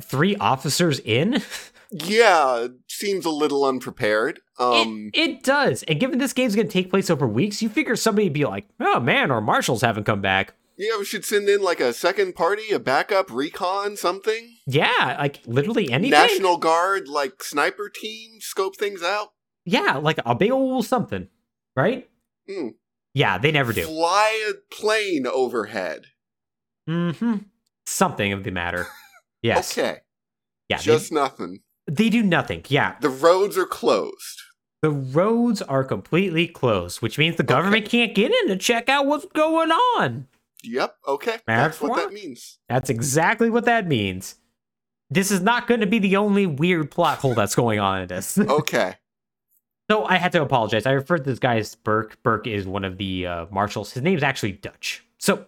three officers in? Yeah, seems a little unprepared. Um, it, it does. And given this game's going to take place over weeks, you figure somebody would be like, oh man, our marshals haven't come back. yeah, we should send in like a second party, a backup recon, something. Yeah, like literally anything. National Guard, like sniper team, scope things out. Yeah, like a big old something, right? Hmm. Yeah, they never do. Fly a plane overhead. Mm-hmm. Something of the matter. Yes. Okay, Yeah, they- just nothing. They, do nothing. Yeah. The roads are closed. The roads are completely closed, which means the government can't get in to check out what's going on. Yep. Okay, that's what Therefore- that means. That's exactly what that means. This is not going to be the only weird plot hole that's going on in this. Okay. so I had to apologize. I referred to this guy as Burke. Burke is one of the uh, marshals. His name's actually Dutch. So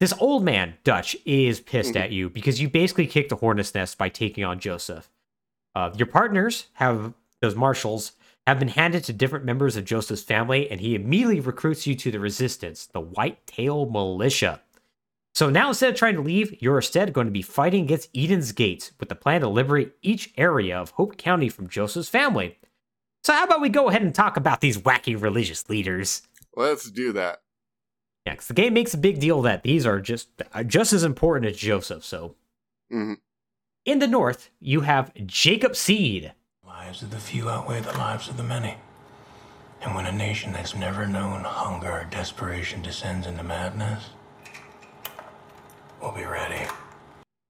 this old man, Dutch, is pissed Mhm. at you because you basically kicked the hornet's nest by taking on Joseph. Uh, your partners have, those marshals, have been handed to different members of Joseph's family, and he immediately recruits you to the resistance, the White Tail Militia. So now instead of trying to leave, you're instead going to be fighting against Eden's Gates with the plan to liberate each area of Hope County from Joseph's family. So how about we go ahead and talk about these wacky religious leaders? Let's do that. Yeah, the game makes a big deal that these are just uh, just as important as Joseph. So Mhm. In the north, you have Jacob Seed. Lives of the few outweigh the lives of the many. And when a nation that's never known hunger or desperation descends into madness, we'll be ready.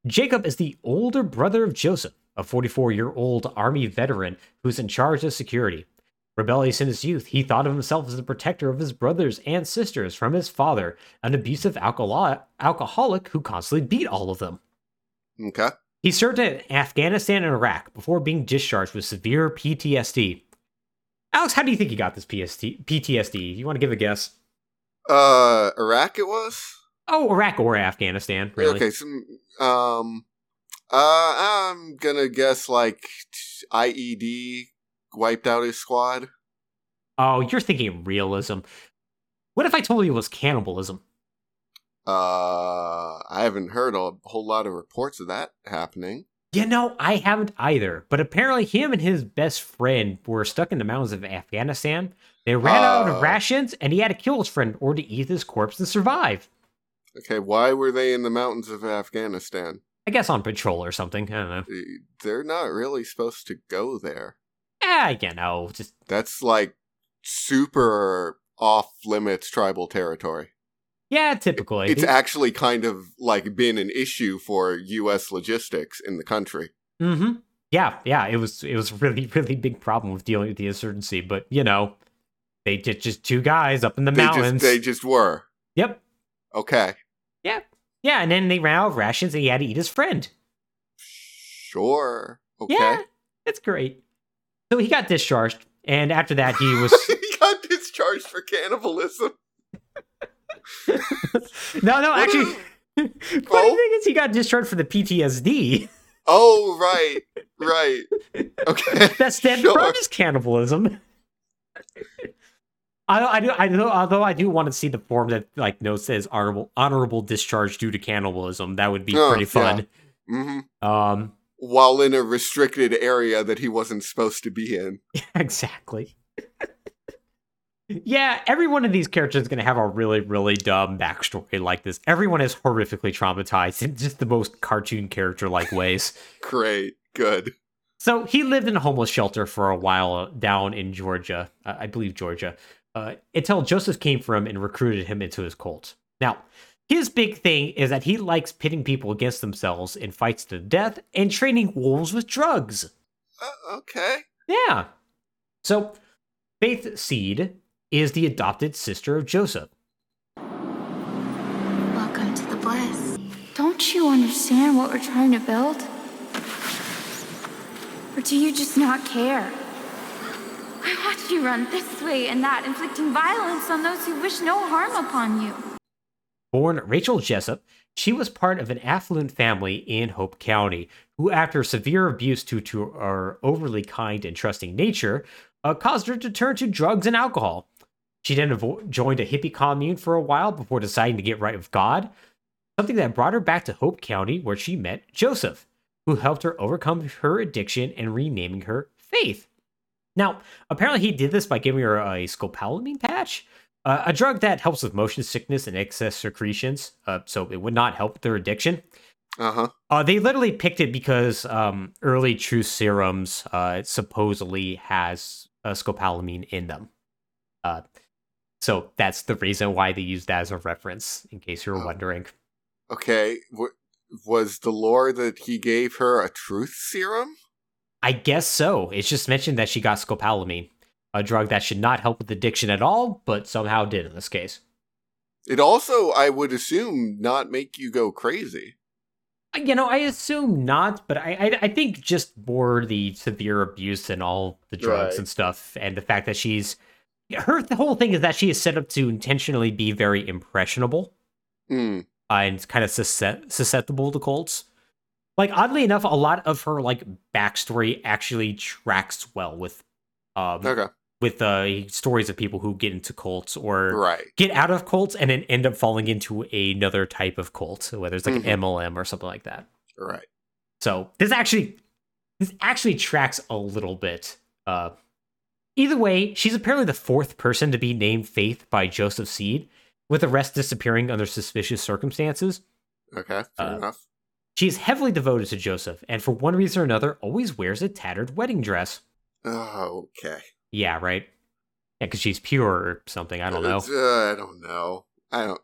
Jacob is the older brother of Joseph, a 44 year old army veteran who's in charge of security. Rebellious in his youth, he thought of himself as the protector of his brothers and sisters from his father, an abusive alcohol- alcoholic who constantly beat all of them. Okay. He served in Afghanistan and Iraq before being discharged with severe PTSD. Alex, how do you think he got this PST- PTSD? You want to give a guess? Uh, Iraq it was. Oh, Iraq or Afghanistan, really? Okay. Some. Um. Uh, I'm gonna guess like IED wiped out his squad. Oh, you're thinking realism. What if I told you it was cannibalism? Uh, I haven't heard a whole lot of reports of that happening. You know, I haven't either. But apparently, him and his best friend were stuck in the mountains of Afghanistan. They ran out Oh. of rations, and he had to kill his friend or to eat his corpse and survive. Okay, why were they in the mountains of Afghanistan? I guess on patrol or something. I don't know. Eh, They're not really supposed to go there. Ah, you know, just That's like super off limits tribal territory. Yeah, typically. It's actually kind of like been an issue for US logistics in the country. Mm-hmm. Yeah, yeah. It was it was a really really big problem with dealing with the insurgency, but you know, they just just two guys up in the They mountains. just they just were. Yep. Okay. Yeah. Yeah, and then they ran out of rations and he had to eat his friend. Sure. Okay. Yeah, it's great. So he got discharged, and after that he was he got discharged for cannibalism. no, no. Actually, funny Oh. thing is, he got discharged for the PTSD Oh, right. Right. Okay. that stemmed Sure. from his cannibalism. I, I do, I do, although I do want to see the form that like notes says honorable honorable discharge due to cannibalism. That would be Oh, pretty fun. hmm Um, While in a restricted area that he wasn't supposed to be in. exactly. Yeah, every one of these characters is going to have a really, really dumb backstory like this. Everyone is horrifically traumatized in just the most cartoon character like ways. Great. Good. So he lived in a homeless shelter for a while down in Georgia, uh, I believe Georgia, uh, until Joseph came for him and recruited him into his cult. Now, his big thing is that he likes pitting people against themselves in fights to the death and training wolves with drugs. Uh, okay. Yeah. So, Faith Seed is the adopted sister of Joseph. Welcome to the bliss. Don't you understand what we're trying to build? Or do you just not care? I watch you run this way and that, inflicting violence on those who wish no harm upon you. Born Rachel Jessup, she was part of an affluent family in Hope County, who, after severe abuse due to her overly kind and trusting nature, uh, caused her to turn to drugs and alcohol. She then avo- joined a hippie commune for a while before deciding to get right with God, something that brought her back to Hope County, where she met Joseph. who helped her overcome her addiction and renaming her Faith. Now, apparently, he did this by giving her a scopolamine patch, uh, a drug that helps with motion sickness and excess secretions, uh, so it would not help with their addiction. Uh-huh. Uh, they literally picked it because um, early truth serums uh, supposedly has uh, scopolamine in them. Uh, so that's the reason why they used that as a reference, in case you were Oh. wondering. Okay. W- was the lore that he gave her a truth serum? I guess so. It's just mentioned that she got scopolamine, a drug that should not help with addiction at all, but somehow did in this case. It also, I would assume, not make you go crazy. You know, I assume not, but I, I I think just more the severe abuse and all the drugs Right. and stuff, and the fact that she's her the whole thing is that she is set up to intentionally be very impressionable uh, and kind of susceptible to cults. Like oddly enough, a lot of her like backstory actually tracks well with um Okay. with uh stories of people who get into cults or Right. get out of cults and then end up falling into another type of cult, whether it's like Mhm. an MLM or something like that. Right. So this actually this actually tracks a little bit. Uh either way, she's apparently the fourth person to be named Faith by Joseph Seed, with the rest disappearing under suspicious circumstances. Okay. Fair Uh, enough. She is heavily devoted to Joseph, and for one reason or another, always wears a tattered wedding dress. Oh, okay. Yeah, right. Yeah, because she's pure or something. I don't know. Uh, I don't know. I don't.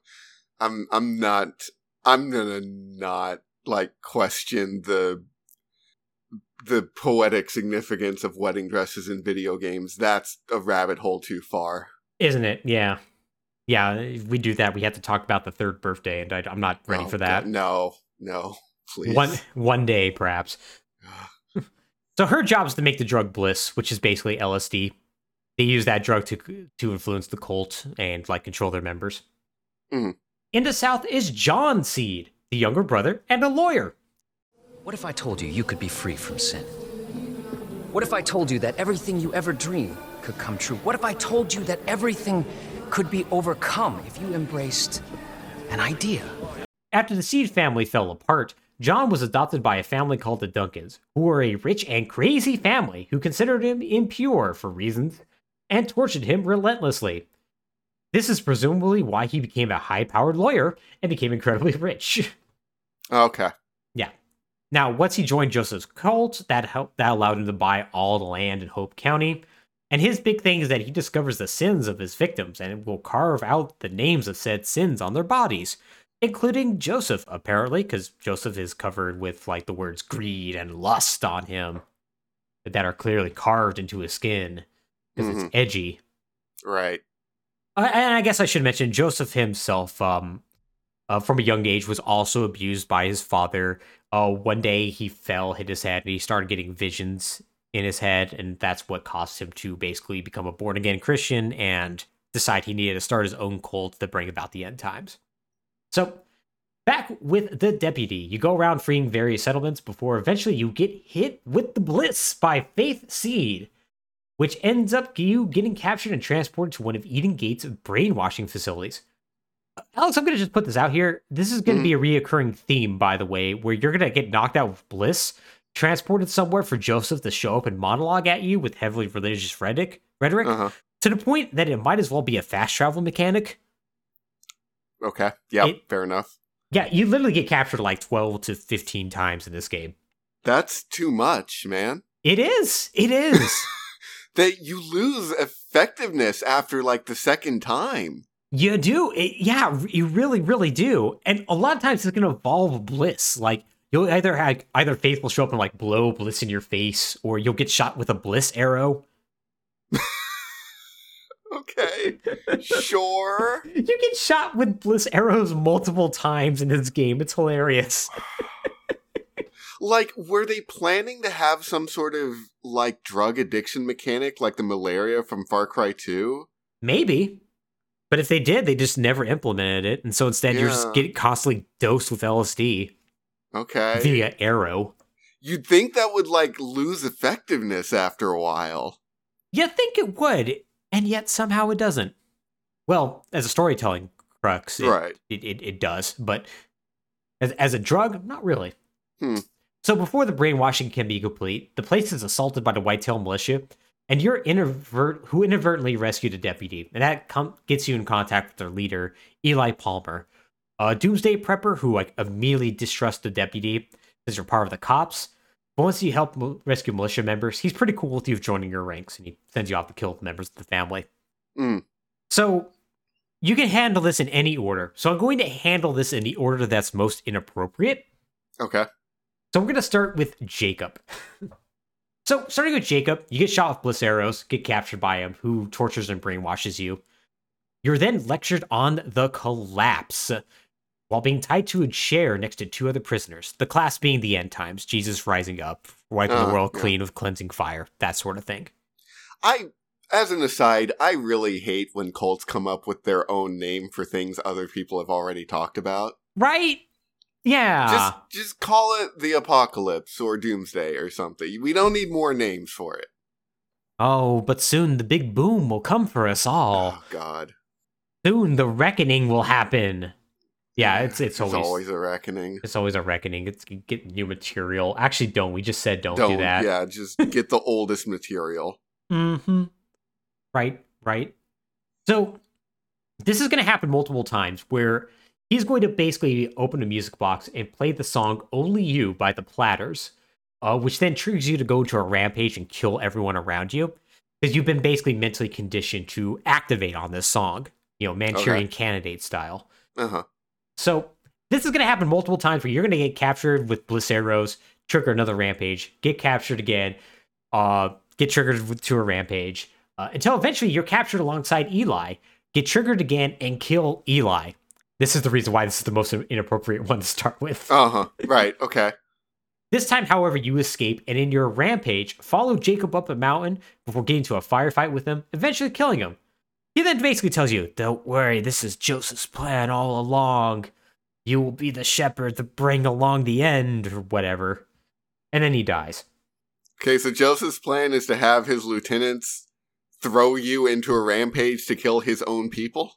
I'm. I'm not. I'm gonna not like question the the poetic significance of wedding dresses in video games. That's a rabbit hole too far. Isn't it? Yeah. Yeah, if we do that, we have to talk about the third birthday, and I, I'm not ready Oh, for that. God, No. No. Please. One one day, perhaps. So her job is to make the drug Bliss, which is basically LSD. They use that drug to to influence the cult and like control their members. Mhm. In the south is John Seed, the younger brother and a lawyer. What if I told you you could be free from sin? What if I told you that everything you ever dreamed could come true? What if I told you that everything could be overcome if you embraced an idea? After the Seed family fell apart, John was adopted by a family called the Duncans, who were a rich and crazy family who considered him impure for reasons and tortured him relentlessly. This is presumably why he became a high powered lawyer and became incredibly rich. Okay. Now, once he joined Joseph's cult, that helped that allowed him to buy all the land in Hope County. And his big thing is that he discovers the sins of his victims and will carve out the names of said sins on their bodies, including Joseph, apparently, because Joseph is covered with like the words greed and lust on him that are clearly carved into his skin because Mhm. it's edgy. Right. Uh, and I guess I should mention Joseph himself, um, uh, from a young age, was also abused by his father. Uh, one day he fell, hit his head, and he started getting visions in his head, and that's what caused him to basically become a born again Christian and decide he needed to start his own cult to bring about the end times. So, back with the deputy, you go around freeing various settlements before eventually you get hit with the bliss by Faith Seed which ends up you getting captured and transported to one of Eden Gate's brainwashing facilities. Alex, I'm going to just put this out here. This is going to be a reoccurring theme, by the way, where you're going to get knocked out with bliss, transported somewhere for Joseph to show up and monologue at you with heavily religious rhetoric, rhetoric Uh-huh. to the point that it might as well be a fast travel mechanic. Okay. Yep. It- fair enough. Yeah, you literally get captured like 12 to 15 times in this game. That's too much, man. It is. It is. That you lose effectiveness after like the second time. You do. It, yeah, you really, really do. And a lot of times it's going to involve bliss. Like you'll either have either Faith will show up and like blow bliss in your face, or you'll get shot with a bliss arrow. Okay. sure. You get shot with bliss arrows multiple times in this game. It's hilarious. Like, were they planning to have some sort of like drug addiction mechanic like the malaria from Far Cry 2? Maybe. But if they did, they just never implemented it. And so instead you're just getting constantly dosed with LSD Okay. via arrow. You'd think that would like lose effectiveness after a while. You think it would, and yet somehow it doesn't. Well, as a storytelling crux, it, Right. it, it, it does, but as, as a drug, not really. Hmm. So before the brainwashing can be complete, the place is assaulted by the Whitetail militia, and you're who inadvertently rescued a deputy, and that com- gets you in contact with their leader, Eli Palmer, a doomsday prepper who like immediately distrusts the deputy because you're part of the cops. But once you help mo- rescue militia members, he's pretty cool with you joining your ranks, and he sends you off to kill members of the family. Mm. So you can handle this in any order. So I'm going to handle this in the order that's most inappropriate. Okay. So we're going to start with Jacob. so starting with Jacob, you get shot with bliss arrows, get captured by him, who tortures and brainwashes you. You're then lectured on the collapse while being tied to a chair next to two other prisoners. The class being the end times, Jesus rising up, wiping the Oh, world yeah. clean with cleansing fire, that sort of thing. I, as an aside, I really hate when cults come up with their own name for things other people have already talked about. Right? Yeah. Just, just call it the apocalypse or doomsday or something. We don't need more names for it. Oh, but soon the big boom will come for us all. Oh God, Soon the reckoning will happen. Yeah, it's it's There's always, always a reckoning. it's always a reckoning. It's get new material. Actually, don't. We just said don't, Don't, do that. yeah, just get the oldest material. Mm-hmm. Right, right. So this is going to happen multiple times where he's going to basically open a music box and play the song "Only You" by the Platters, uh, which then triggers you to go into a rampage and kill everyone around you because you've been basically mentally conditioned to activate on this song, you know, Manchurian Candidate style. Uh huh. So this is going to happen multiple times where you're going to get captured with bliss arrows, trigger another rampage, get captured again, uh, get triggered to a rampage, uh, until eventually you're captured alongside Eli, get triggered again, and kill Eli. This is the reason why this is the most inappropriate one to start with. Uh huh. Right. Okay. This time, however, you escape, and in your rampage, follow Jacob up a mountain before getting to a firefight with him, eventually killing him. He then basically tells you, Don't worry, this is Joseph's plan all along. You will be the shepherd to bring along the end, or whatever. And then he dies. Okay. So Joseph's plan is to have his lieutenants throw you into a rampage to kill his own people.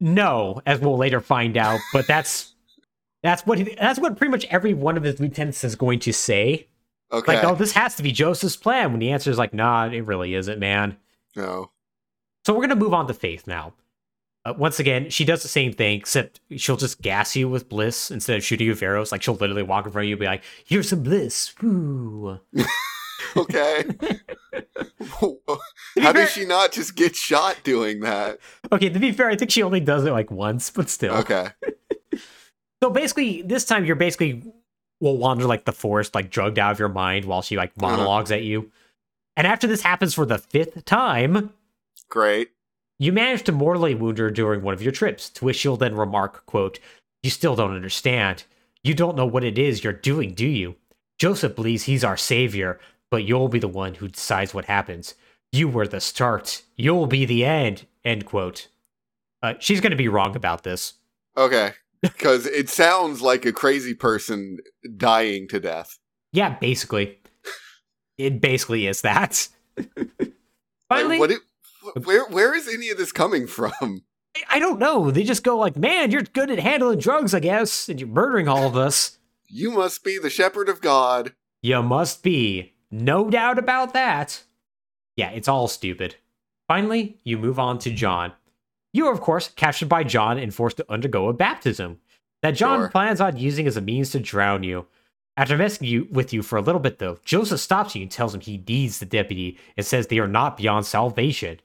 No, as we'll later find out, but that's that's what he, that's what pretty much every one of his lieutenants is going to say. Okay. Like, oh, this has to be Joseph's plan. When the answer is like, nah, it really isn't, man. no. So we're gonna move on to Faith now. Uh, once again, she does the same thing, except she'll just gas you with bliss instead of shooting you with arrows. Like she'll literally walk in front of you and be like, "Here's some bliss." Woo. Okay. How does she not just get shot doing that? Okay, to be fair, I think she only does it like once, but still. Okay. So basically, this time you're basically will wander like the forest, like drugged out of your mind, while she like Uh-huh. monologues at you. And after this happens for the fifth time, Great. You manage to mortally wound her during one of your trips, to which she'll then remark, quote, You still don't understand. You don't know what it is you're doing, do you? Joseph believes he's our savior, but you'll be the one who decides what happens. You were the start. You'll be the end. End quote. Uh, she's going to be wrong about this. Okay. Because it sounds like a crazy person dying to death. Yeah, basically. It basically is that. Finally, Like, what it, where where is any of this coming from? I don't know. They just go like, man, you're good at handling drugs, I guess, and you're murdering all of us. You must be the shepherd of God. You must be. No doubt about that. Yeah, it's all stupid. Finally, you move on to John. You are, of course, captured by John and forced to undergo a baptism that John Sure. plans on using as a means to drown you. After messing you, with you for a little bit, though, Joseph stops you and tells him he needs the deputy and says they are not beyond salvation.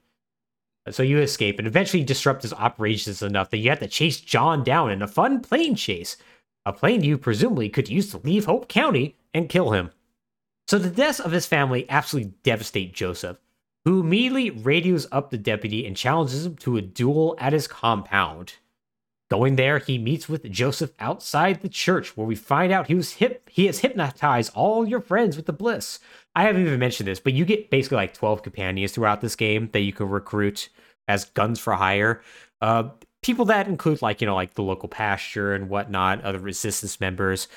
So you escape and eventually disrupt his operations enough that you have to chase John down in a fun plane chase. A plane you presumably could use to leave Hope County and kill him. So the deaths of his family absolutely devastate Joseph, who immediately radios up the deputy and challenges him to a duel at his compound. Going there, he meets with Joseph outside the church, where we find out he was hip he has hypnotized all your friends with the bliss. I haven't even mentioned this, but you get basically like 12 companions throughout this game that you can recruit as guns for hire. Uh, people that include like, you know, like the local pastor and whatnot, other resistance members.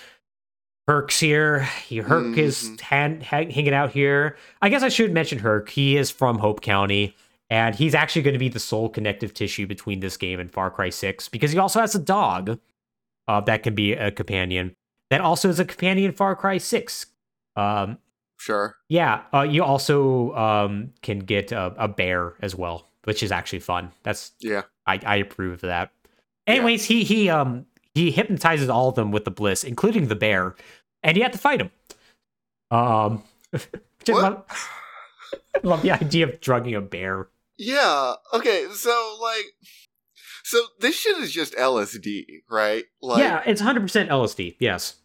Hurk's here. He Hurk is Mhm. hand, ha- hanging out here. I guess I should mention Hurk. He is from Hope County, and he's actually going to be the sole connective tissue between this game and Far Cry 6 because he also has a dog uh, that can be a companion. that also is a companion in Far Cry 6. Um, Sure. yeah, uh, you also um, can get a, a bear as well, which is actually fun. That's Yeah. I, I approve of that. Anyways, he he um he hypnotizes all of them with the bliss, including the bear, and you have to fight him. Um, love, love the idea of drugging a bear. Yeah. Okay. So like, so this shit is just LSD, right? Like, yeah, it's 100% LSD. Yes.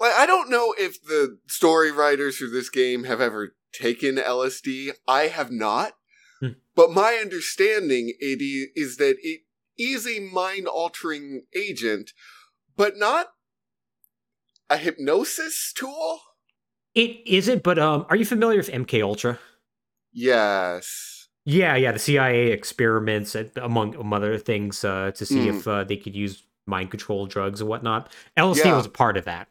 like I don't know if the story writers for this game have ever taken LSD. I have not. Hmm. But my understanding it i- is that it is a mind altering agent, but not a hypnosis tool. It isn't, but um, are you familiar with MK Ultra? Yes. Yeah, yeah, the CIA experiments among, among other things uh, to see Hmm. if uh, they could use mind control drugs and whatnot. LSD Yeah. was a part of that.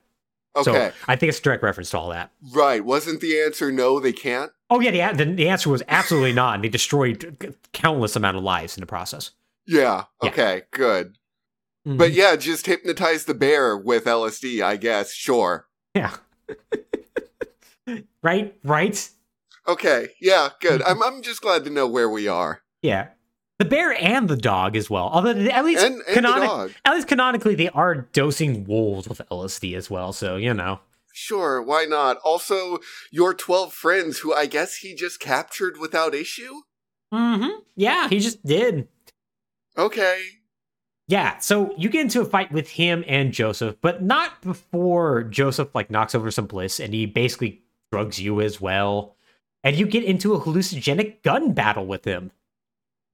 Okay. So I think it's a direct reference to all that. right. Wasn't the answer no? They can't. Oh yeah, the, the, the answer was absolutely not, and they destroyed countless amount of lives in the process. Yeah. Yeah. Okay. Good. Mm-hmm. But yeah, just hypnotize the bear with LSD. I guess. Sure. yeah, right, right, Okay. Yeah. Good. Mm-hmm. I'm. I'm just glad to know where we are. yeah. The bear and the dog as well. Although at least And, and the canoni- dog. at least canonically they are dosing wolves with LSD as well. So you know. Sure. Why not? Also, your twelve friends, who I guess he just captured without issue. Mm-hmm. Yeah, he just did. Okay. Yeah, so you get into a fight with him and Joseph, but not before Joseph like knocks over some bliss and he basically drugs you as well. And you get into a hallucinogenic gun battle with him.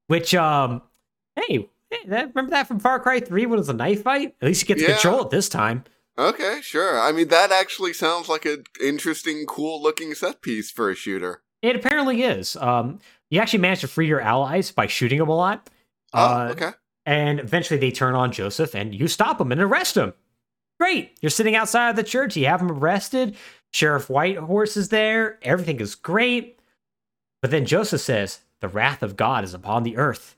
Which um hey, hey that, remember that from Far Cry 3 when it was a knife fight? At least you get to Yeah. control it this time. Okay. Sure. I mean, that actually sounds like an interesting, cool-looking set piece for a shooter. It apparently is. Um you actually manage to free your allies by shooting them a lot. Oh. Uh, okay. And eventually they turn on Joseph and you stop him and arrest him. Great. You're sitting outside of the church. You have him arrested. Sheriff Whitehorse is there. Everything is great. But then Joseph says, The wrath of God is upon the earth.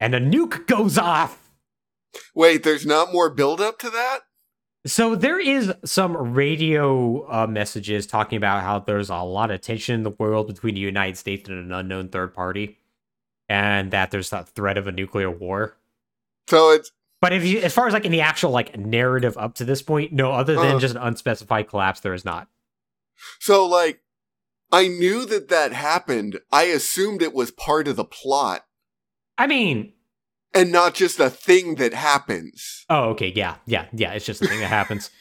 And a nuke goes off. Wait. There's not more build-up to that. So there is some radio uh, messages talking about how there's a lot of tension in the world between the United States and an unknown third party. And that there's that threat of a nuclear war. So it's But if you, as far as like in the actual like narrative up to this point, no, other than Uh-huh. just an unspecified collapse, there is not. so like. I knew that that happened. I assumed it was part of the plot I mean, and not just a thing that happens. oh, okay, yeah, yeah, yeah. It's just a thing that happens.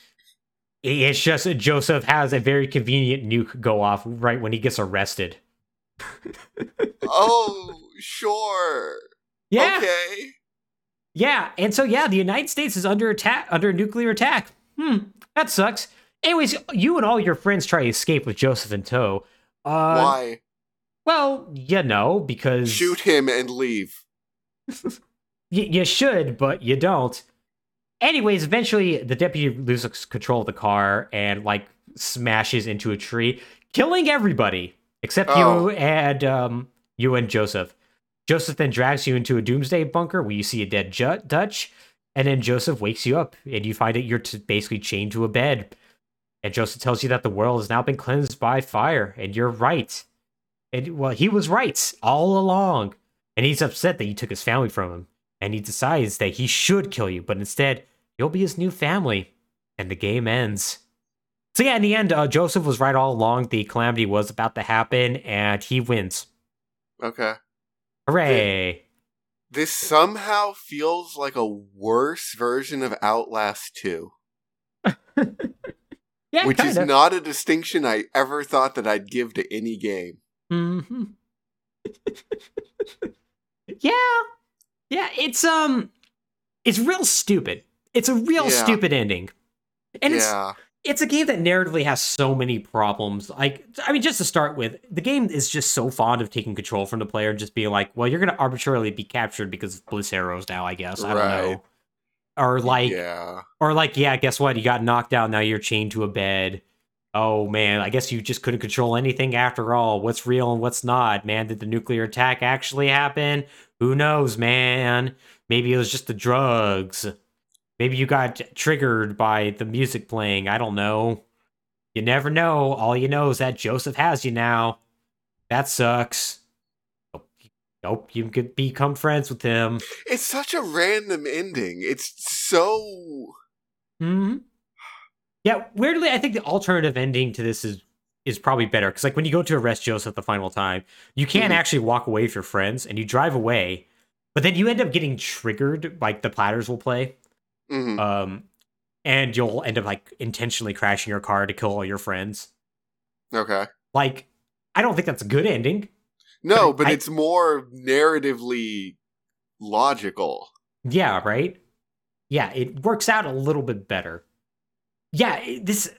It's just Joseph has a very convenient nuke go off right when he gets arrested. oh, sure. Yeah, Okay. yeah, and so yeah, the United States is under attack, under nuclear attack. Hmm, that sucks. Anyways, you and all your friends try to escape with Joseph in tow. Uh, Why? Well, you know, because Shoot him and leave. Y- you should, but you don't. Anyways, eventually the deputy loses control of the car and like smashes into a tree, killing everybody except Oh. you and um you and Joseph. Joseph then drags you into a doomsday bunker where you see a dead Ju- Dutch, and then Joseph wakes you up and you find that you're t- basically chained to a bed. And Joseph tells you that the world has now been cleansed by fire, and you're right. And well, he was right all along. And he's upset that you took his family from him. And he decides that he should kill you, but instead, you'll be his new family. And the game ends. So, yeah, in the end, uh, Joseph was right all along. The calamity was about to happen, and he wins. Okay. Hooray! This somehow feels like a worse version of Outlast 2, Yeah, which is kinda. not a distinction I ever thought that I'd give to any game. hmm yeah, yeah. It's um, it's real stupid. It's a real Yeah. stupid ending, and yeah. it's a game that narratively has so many problems. Like, I mean, just to start with, the game is just so fond of taking control from the player and just being like, well, you're going to arbitrarily be captured because of bliss arrows now, I guess. I don't know. Or like, yeah. or like, yeah, guess what? You got knocked out. Now you're chained to a bed. Oh man, I guess you just couldn't control anything after all. What's real and what's not? Man, did the nuclear attack actually happen? Who knows, man? Maybe it was just the drugs. Maybe you got triggered by the music playing. I don't know. You never know. All you know is that Joseph has you now. That sucks. Hope you could become friends with him. It's such a random ending. It's so. Hmm. Yeah. Weirdly, I think the alternative ending to this is is probably better because, like, when you go to arrest Joseph the final time, you can't Mhm. actually walk away with your friends, and you drive away, but then you end up getting triggered. Like the platters will play, mhm. um, and you'll end up like intentionally crashing your car to kill all your friends. okay. Like, I don't think that's a good ending. No, But but I- it's more narratively logical. Yeah, right? Yeah, it works out a little bit better. Yeah, it- this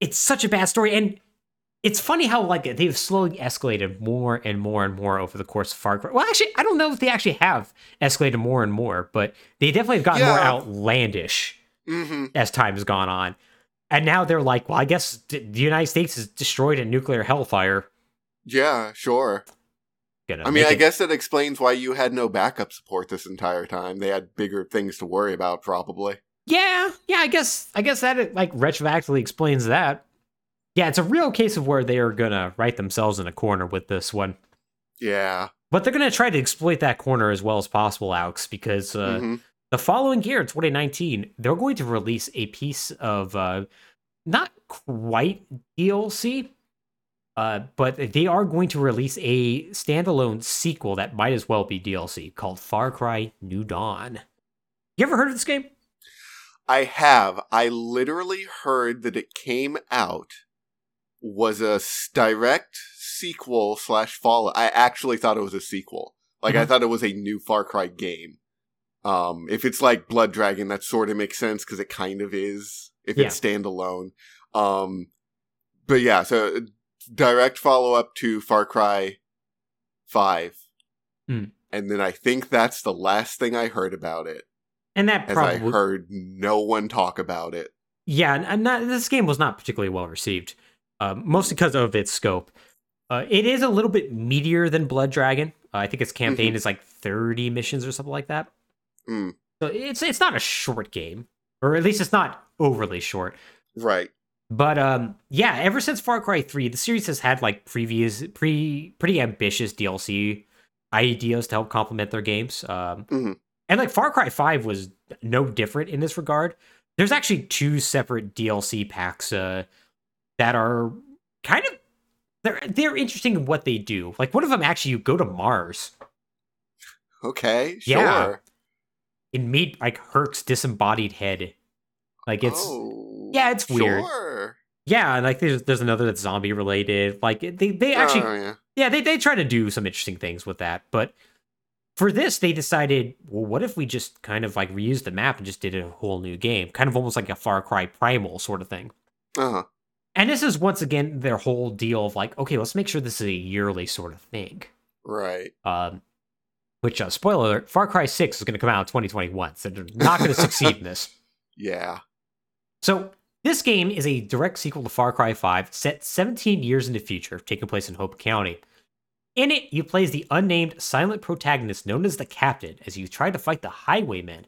it's such a bad story and it's funny how like they've slowly escalated more and more and more over the course of Far Cry. Well, actually, I don't know if they actually have escalated more and more, but they definitely have gotten more Yeah. outlandish hmm as time has gone on. And now they're like, well, I guess d- the United States is destroyed a nuclear hellfire. Yeah, sure. Gonna I mean, I it- guess that explains why you had no backup support this entire time. They had bigger things to worry about, probably. Yeah, yeah, I guess I guess that like retroactively explains that. Yeah, it's a real case of where they are gonna write themselves in a corner with this one. Yeah. But they're gonna try to exploit that corner as well as possible, Alex, because uh, Mhm. the following year, 2019, they're going to release a piece of uh, not quite DLC, uh, but they are going to release a standalone sequel that might as well be DLC called Far Cry New Dawn. You ever heard of this game? I have. I literally heard that it came out was a direct sequel slash follow. I actually thought it was a sequel. Like I Mhm. thought it was a new Far Cry game. Um, if it's like Blood Dragon, that sort of makes sense because it kind of is. If it's standalone, um, but yeah, so uh, direct follow up to Far Cry Five, Hmm. and then I think that's the last thing I heard about it. And that As I heard no one talk about it. Yeah, and- and not, this game was not particularly well received, um, mostly because of its scope. Uh, it is a little bit meatier than Blood Dragon. Uh, I think its campaign is like thirty missions or something like that. Mm. So it's it's not a short game, or at least it's not overly short. Right. But um, yeah, ever since Far Cry Three, the series has had like previous, pre pretty ambitious DLC ideas to help complement their games. Um, Mhm. and like Far Cry Five was no different in this regard. There's actually two separate DLC packs uh, that are kind of they're they're interesting in what they do. Like one of them actually, you go to Mars Okay. Sure. Yeah. and meet like Hurk's disembodied head. Like it's oh, yeah, it's weird. Sure. yeah, and like there's there's another that's zombie related. Like they they actually Oh, yeah. yeah they they try to do some interesting things with that, but for this they decided well what if we just kind of like reused the map and just did a whole new game, kind of almost like a Far Cry Primal sort of thing. Uh-huh. And this is once again their whole deal of like okay let's make sure this is a yearly sort of thing. Right. Um, which uh, spoiler alert, Far Cry Six is going to come out in 2021, so they're not going to succeed in this. Yeah. So, this game is a direct sequel to Far Cry 5, set 17 years in the future, taking place in Hope County. In it, you play as the unnamed silent protagonist known as the Captain as you try to fight the Highwaymen,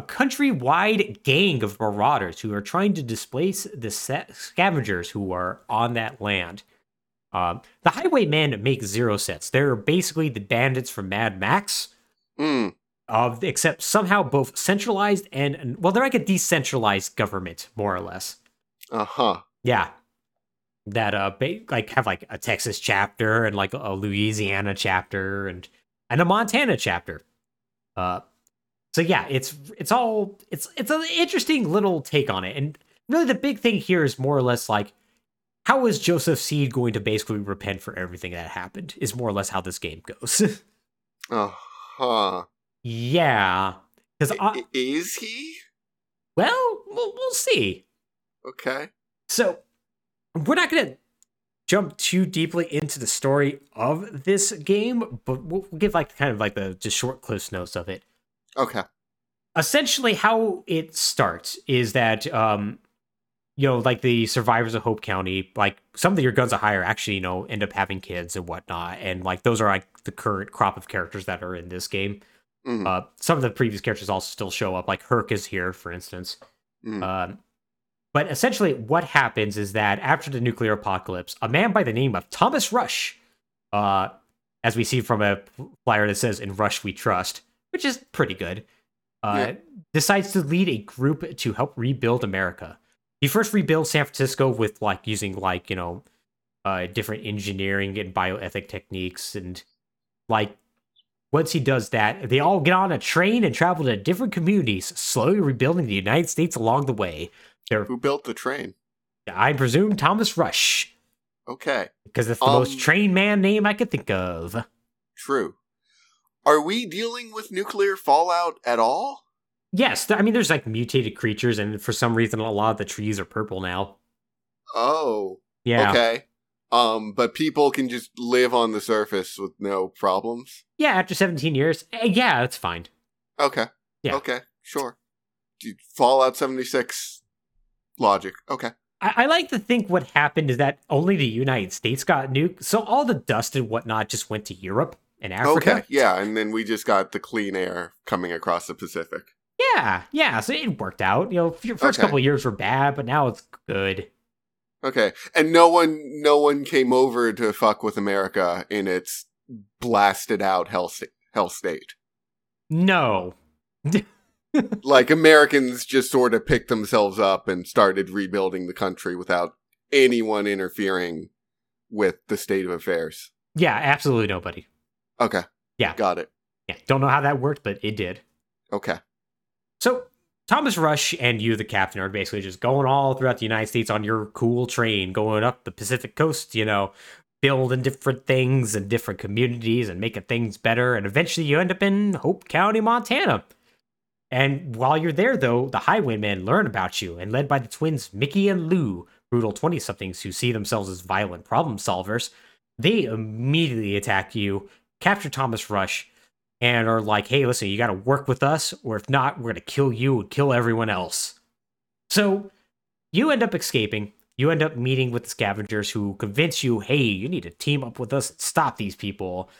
a countrywide gang of marauders who are trying to displace the scavengers who are on that land. Um, the Highwaymen make zero sets. They're basically the bandits from Mad Max, Mm. of except somehow both centralized and, well, they're like a decentralized government, more or less. Uh-huh. Yeah, that uh, ba- like have like a Texas chapter and like a Louisiana chapter and and a Montana chapter. Uh, so yeah, it's it's all it's it's an interesting little take on it, and really the big thing here is more or less like how is Joseph Seed going to basically repent for everything that happened? Is more or less how this game goes. Uh-huh. yeah, because I- is he? well, well, we'll see. Okay. So, we're not going to jump too deeply into the story of this game, but we'll give like kind of like the just short close notes of it. Okay. Essentially, how it starts is that um, you know, like the survivors of Hope County, like some of your guns are higher actually, you know, end up having kids and whatnot, and like those are like the current crop of characters that are in this game. Mhm. Uh, some of the previous characters also still show up, like Hurk is here, for instance. Mhm. Um, but essentially, what happens is that after the nuclear apocalypse, a man by the name of Thomas Rush, uh, as we see from a flyer that says "In Rush We Trust," which is pretty good, uh, decides to lead a group to help rebuild America. He first rebuilds San Francisco with like using like you know uh, different engineering and bioethic techniques, and like once he does that, they all get on a train and travel to different communities, slowly rebuilding the United States along the way. They're, Who built the train? I presume, Thomas Rush, Okay, because that's the Um, most train man name I could think of. true. Are we dealing with nuclear fallout at all? Yes, I mean, there's like mutated creatures, and for some reason, a lot of the trees are purple now. Oh, Yeah. okay. Um, but people can just live on the surface with no problems. Yeah, after 17 years, eh, yeah, that's fine. Okay. Yeah. Okay. Sure. Dude, Fallout seventy six logic. Okay. I, I like to think what happened is that only the United States got nuked, so all the dust and whatnot just went to Europe and Africa. Okay. Yeah, and then we just got the clean air coming across the Pacific. Yeah, yeah, so it worked out. You know, your first Okay. couple years were bad, but now it's good. Okay. And no one no one came over to fuck with America in its blasted out hell sta- hell state. No. like Americans just sort of picked themselves up and started rebuilding the country without anyone interfering with the state of affairs. Yeah, absolutely nobody. Okay. Yeah. Got it. Yeah, don't know how that worked, but it did. Okay. So Thomas Rush and you, the captain, are basically just going all throughout the United States on your cool train, going up the Pacific coast, you know, building different things and different communities and making things better. And eventually you end up in Hope County, Montana. And while you're there, though, the Highwaymen learn about you, and led by the twins Mickey and Lou, brutal 20 somethings who see themselves as violent problem solvers, they immediately attack you, capture Thomas Rush, and are like, hey, listen, you got to work with us, or if not, we're going to kill you and kill everyone else. So you end up escaping. You end up meeting with the scavengers who convince you, hey, you need to team up with us and stop these people.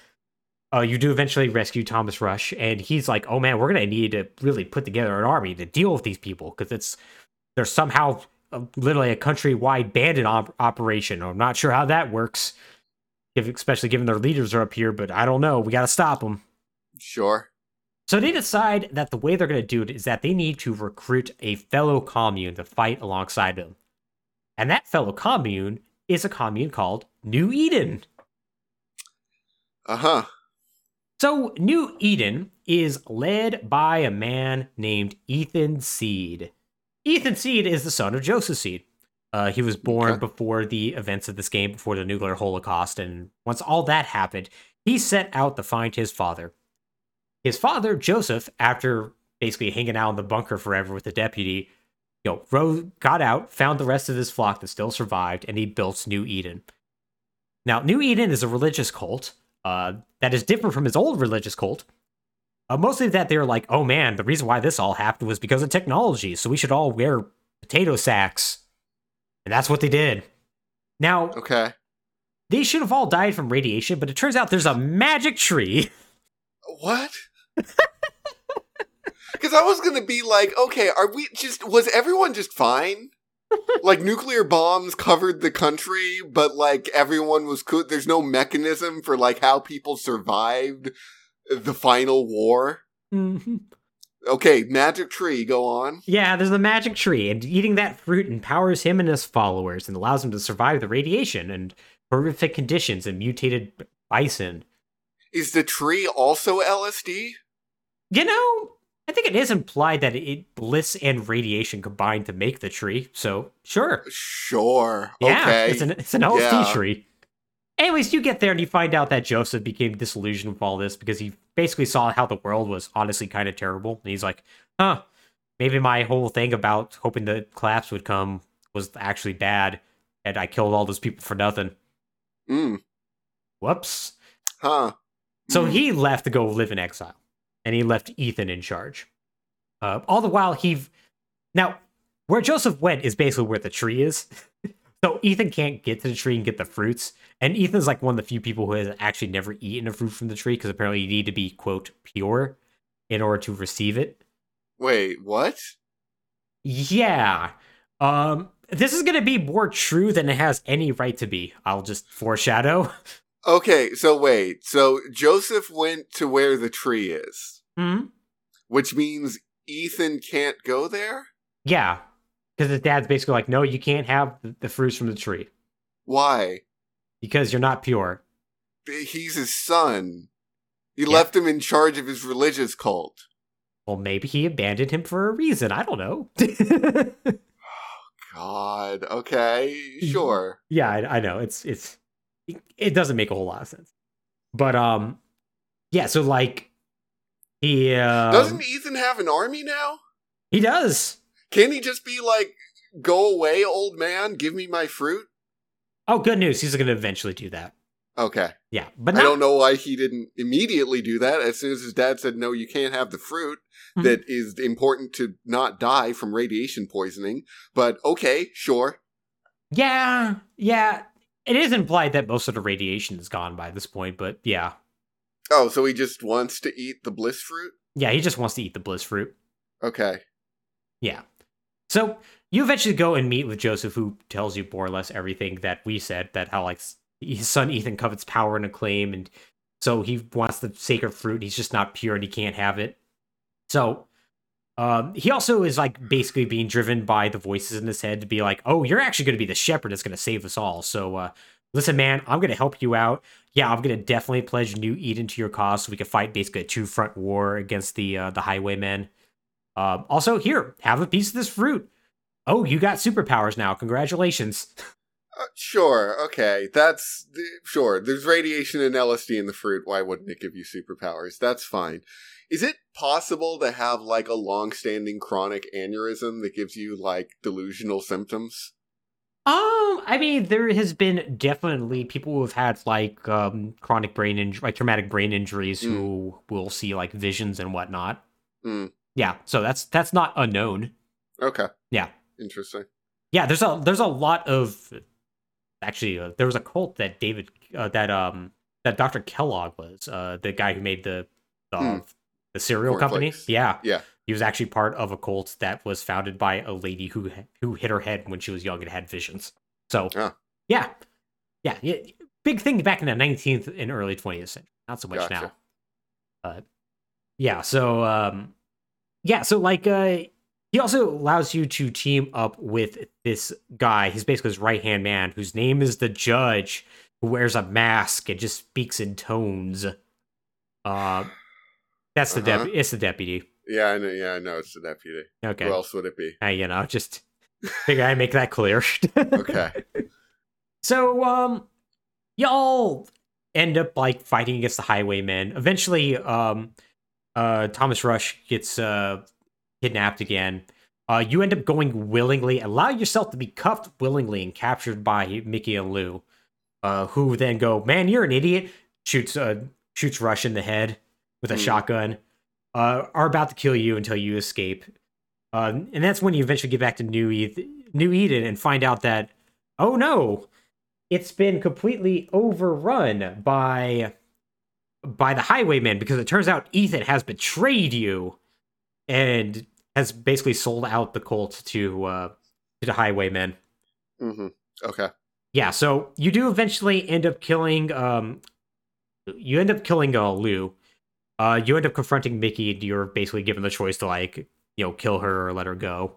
Uh, you do eventually rescue Thomas Rush, and he's like, oh man, we're going to need to really put together an army to deal with these people because it's there's somehow uh, literally a countrywide bandit op- operation. I'm not sure how that works, if, especially given their leaders are up here, but I don't know. We got to stop them. Sure. So they decide that the way they're going to do it is that they need to recruit a fellow commune to fight alongside them. And that fellow commune is a commune called New Eden. Uh-huh. So New Eden is led by a man named Ethan Seed. Ethan Seed is the son of Joseph Seed. Uh, he was born Okay. before the events of this game, before the nuclear holocaust, and once all that happened, he set out to find his father. His father, Joseph, after basically hanging out in the bunker forever with the deputy, you know, got out, found the rest of his flock that still survived, and he built New Eden. Now, New Eden is a religious cult uh, that is different from his old religious cult. Uh, mostly that they were like, oh man, the reason why this all happened was because of technology, so we should all wear potato sacks. And that's what they did. Now, Okay. they should have all died from radiation, but it turns out there's a magic tree. What? Because I was gonna be like, okay, are we just was everyone just fine? like nuclear bombs covered the country, but like everyone was cool. There's no mechanism for like how people survived the final war. Mhm. Okay, magic tree, go on. Yeah, there's the magic tree, and eating that fruit empowers him and his followers and allows him to survive the radiation and horrific conditions and mutated bison. Is the tree also LSD? You know, I think it is implied that it bliss and radiation combined to make the tree. So sure, Sure. yeah, okay. it's an it's an LSD Yeah. tree. Anyways, you get there and you find out that Joseph became disillusioned with all this because he basically saw how the world was honestly kind of terrible, and he's like, "Huh, maybe my whole thing about hoping the collapse would come was actually bad, and I killed all those people for nothing." Mm, Whoops. huh. So Mm. he left to go live in exile, and he left Ethan in charge. Uh, all the while, he now where Joseph went is basically where the tree is. so Ethan can't get to the tree and get the fruits, and Ethan's like one of the few people who has actually never eaten a fruit from the tree because apparently you need to be quote pure. in order to receive it. Wait, what? Yeah. Um, this is going to be more true than it has any right to be. I'll just foreshadow. Okay, so wait. So Joseph went to where the tree is, hmm which means Ethan can't go there? Yeah. Because his dad's basically like, no, you can't have the- fruits from the tree Why? because you're not pure. He's his son. He Yeah. left him in charge of his religious cult. Well, maybe he abandoned him for a reason. I don't know. Oh, God. Okay, sure. yeah, I, I know. It's it's it doesn't make a whole lot of sense. But um, yeah. So like, he um, Doesn't Ethan have an army now? he does. Can he just be like, "Go away, old man. Give me my fruit"? Oh, good news. He's going to eventually do that. Okay. Yeah, but I don't know why he didn't immediately do that. As soon as his dad said, "No, you can't have the fruit Mhm. that is important to not die from radiation poisoning." But okay, sure. Yeah, yeah. It is implied that most of the radiation is gone by this point, but yeah, Oh, so he just wants to eat the bliss fruit? yeah. He just wants to eat the bliss fruit. Okay. Yeah. So you eventually go and meet with Joseph, who tells you more or less everything that we said. That how like his son Ethan covets power and acclaim, and so he wants the sacred fruit. He's just not pure, and he can't have it. So. Um, he also is like basically being driven by the voices in his head to be like, "Oh, you're actually going to be the shepherd that's going to save us all." So, uh, listen, man, I'm going to help you out. Yeah, I'm going to definitely pledge New Eden to your cause, so we can fight basically a two front war against the uh, the Highwaymen. Um, also, here, have a piece of this fruit. Oh, you got superpowers now. Congratulations. Uh, sure. Okay. That's th- sure. There's radiation and LSD in the fruit. Why wouldn't it give you superpowers? That's fine. Is it possible to have like a long-standing chronic aneurysm that gives you like delusional symptoms? Um, I mean, there has been definitely people who have had like um chronic brain injury, like traumatic brain injuries, who will see like visions and whatnot. Mm. Yeah, so that's that's not unknown. Okay. Yeah. Interesting. Yeah, there's a there's a lot of actually uh, there was a cult that David uh, that um that Dr. Kellogg was uh the guy who made the the, Hmm. the cereal company. Cornflakes. Yeah, Yeah. he was actually part of a cult that was founded by a lady who who hit her head when she was young and had visions. So Ah. yeah, yeah, yeah, big thing back in the 19th and early 20th century. Not so much Gotcha. now. But yeah, so um, yeah, so like uh, he also allows you to team up with this guy. He's basically his right hand man, whose name is the Judge, who wears a mask and just speaks in tones. Uh, that's the Uh-huh. deputy. It's the deputy. Yeah, I know. Yeah, I know. It's the deputy. Okay. Who else would it be? Uh, you know, just figure I make that clear. Okay. So, um, y'all end up like fighting against the Highwaymen. Eventually, um, uh, Thomas Rush gets uh kidnapped again. Uh, you end up going willingly, allow yourself to be cuffed willingly and captured by Mickey and Lou, uh, who then go, "Man, you're an idiot!" shoots uh shoots Rush in the head with a Hmm. shotgun. Uh, are about to kill you until you escape. Uh, and that's when you eventually get back to New New Eden and find out that, oh no, it's been completely overrun by by the highwaymen because it turns out Ethan has betrayed you and has basically sold out the cult to uh to the highwaymen. hmm Okay. Yeah, so you do eventually end up killing um you end up killing uh Lou. Uh you end up confronting Mickey and you're basically given the choice to like, you know, kill her or let her go.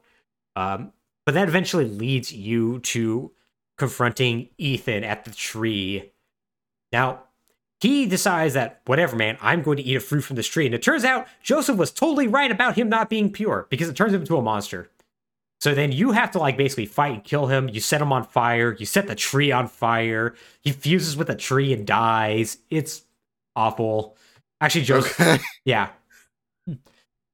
Um but that eventually leads you to confronting Ethan at the tree. Now, he decides that whatever, man, I'm going to eat a fruit from this tree. And it turns out Joseph was totally right about him not being pure because it turns him into a monster. So then you have to like basically fight and kill him. You set him on fire. You set the tree on fire. He fuses with the tree and dies. It's awful. Actually, Joseph. Okay. Yeah.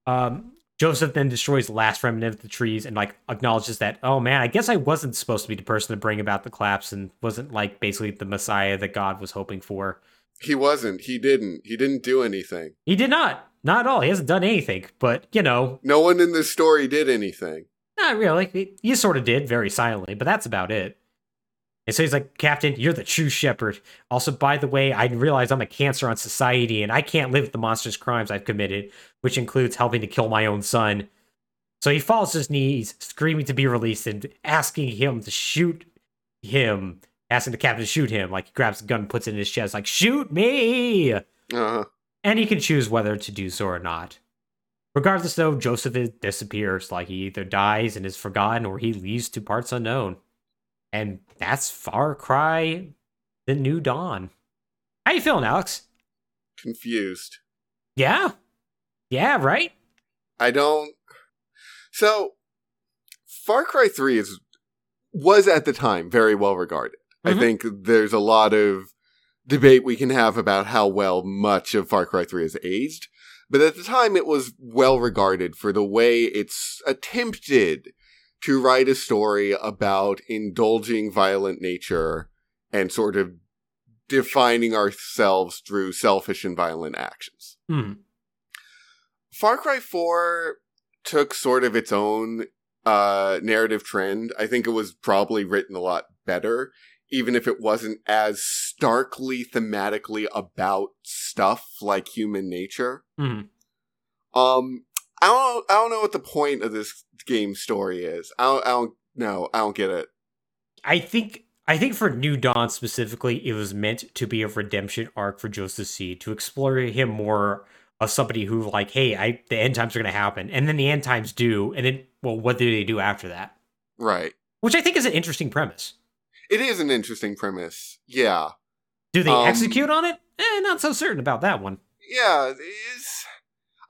Um, Joseph then destroys the last remnant of the trees and like acknowledges that, oh man, I guess I wasn't supposed to be the person to bring about the collapse and wasn't like basically the Messiah that God was hoping for. He wasn't. He didn't. He didn't do anything. He did not. Not at all. He hasn't done anything. But you know, No one in this story did anything. not really. He sort of did very silently, but that's about it. And so he's like, Captain, you're the true shepherd. Also, by the way, I realize I'm a cancer on society and I can't live with the monstrous crimes I've committed, which includes helping to kill my own son. So he falls to his knees, screaming to be released and asking him to shoot him, asking the captain to shoot him. Like he grabs the gun, puts it in his chest, like, shoot me! Uh-huh. And he can choose whether to do so or not. Regardless, though, Joseph is, disappears. Like he either dies and is forgotten or he leaves to parts unknown. And that's Far Cry The New Dawn. How you feeling, Alex? Confused. Yeah. Yeah, right? I don't. So, Far Cry 3 is was at the time very well regarded. Mhm. I think there's a lot of debate we can have about how well much of Far Cry 3 has aged, but at the time it was well regarded for the way it's attempted to write a story about indulging violent nature and sort of defining ourselves through selfish and violent actions. Hmm. Far Cry 4 took sort of its own uh, narrative trend. I think it was probably written a lot better, even if it wasn't as starkly thematically about stuff like human nature. Hmm. Um, I don't, I don't know what the point of this game story is. I don't, I don't know. I don't get it. I think I think for New Dawn specifically, it was meant to be a redemption arc for Joseph C. to explore him more of somebody who like, hey, I the end times are gonna happen, and then the end times do, and then well, what do they do after that? Right. Which I think is an interesting premise. It is an interesting premise. Yeah. Do they Um, execute on it? Eh, not so certain about that one. Yeah,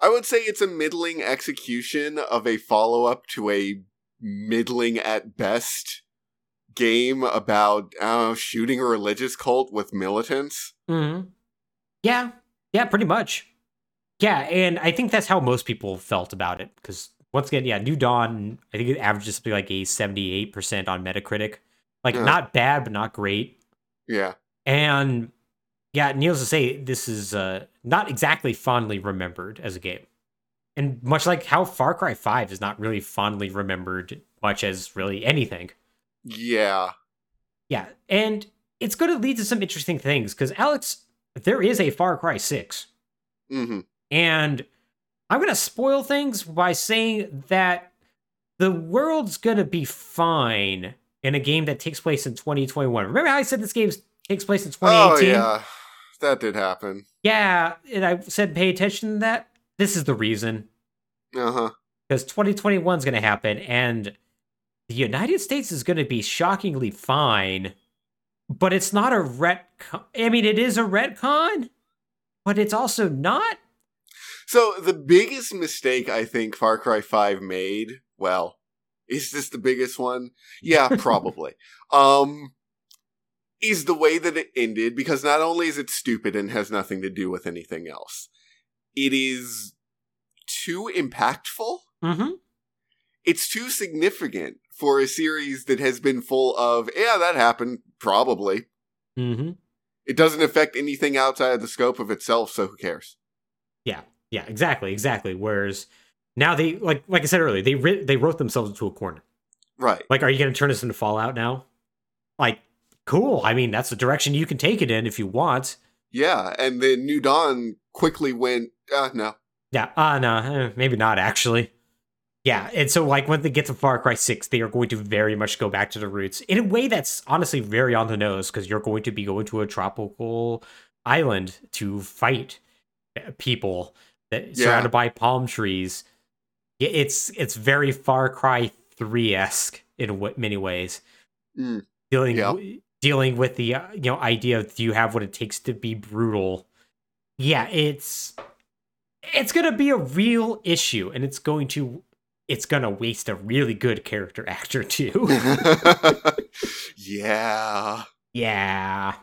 I would say it's a middling execution of a follow up to a middling at best game about I shooting a religious cult with militants. hmm Yeah, yeah, pretty much. Yeah, and I think that's how most people felt about it. Because once again, yeah, New Dawn, I think it averages something like a seventy-eight percent on Metacritic. Like Yeah. not bad, but not great. Yeah. And yeah, needless to say, this is uh, not exactly fondly remembered as a game. And much like how Far Cry 5 is not really fondly remembered much as really anything. Yeah. Yeah, and it's going to lead to some interesting things because Alex, there is a Far Cry 6. hmm And I'm going to spoil things by saying that the world's going to be fine in a game that takes place in 2021. Remember how I said this game takes place in 2018? Oh yeah, that did happen. Yeah, and I said pay attention to that. This is the reason. Uh huh. Because 2021 is going to happen, and the United States is going to be shockingly fine, but it's not a retcon. I mean, it is a retcon, but it's also not. So the biggest mistake I think Far Cry 5 made, well, is this the biggest one? Yeah, probably. um is the way that it ended because not only is it stupid and has nothing to do with anything else. It is too impactful. Mm-hmm. It's too significant for a series that has been full of, yeah, that happened, probably. Mm-hmm. It doesn't affect anything outside of the scope of itself, so who cares? Yeah, yeah, exactly, exactly. Whereas now they like like I said earlier, they ri- they wrote themselves into a corner. Right. Like, are you going to turn this into Fallout now? Like, cool. I mean, that's the direction you can take it in if you want. Yeah, and then New Dawn quickly went, uh, no. Yeah, uh no, eh, maybe not actually. Yeah, and so like when they get to Far Cry 6, they are going to very much go back to the roots in a way that's honestly very on the nose because you're going to be going to a tropical island to fight uh, people that Yeah. surrounded by palm trees. It's it's very Far Cry 3-esque in w- many ways. Mm. Dealing Yeah. w- dealing with the uh, you know idea of do you have what it takes to be brutal. Yeah, it's it's going to be a real issue and it's going to it's to waste a really good character actor too. yeah. yeah.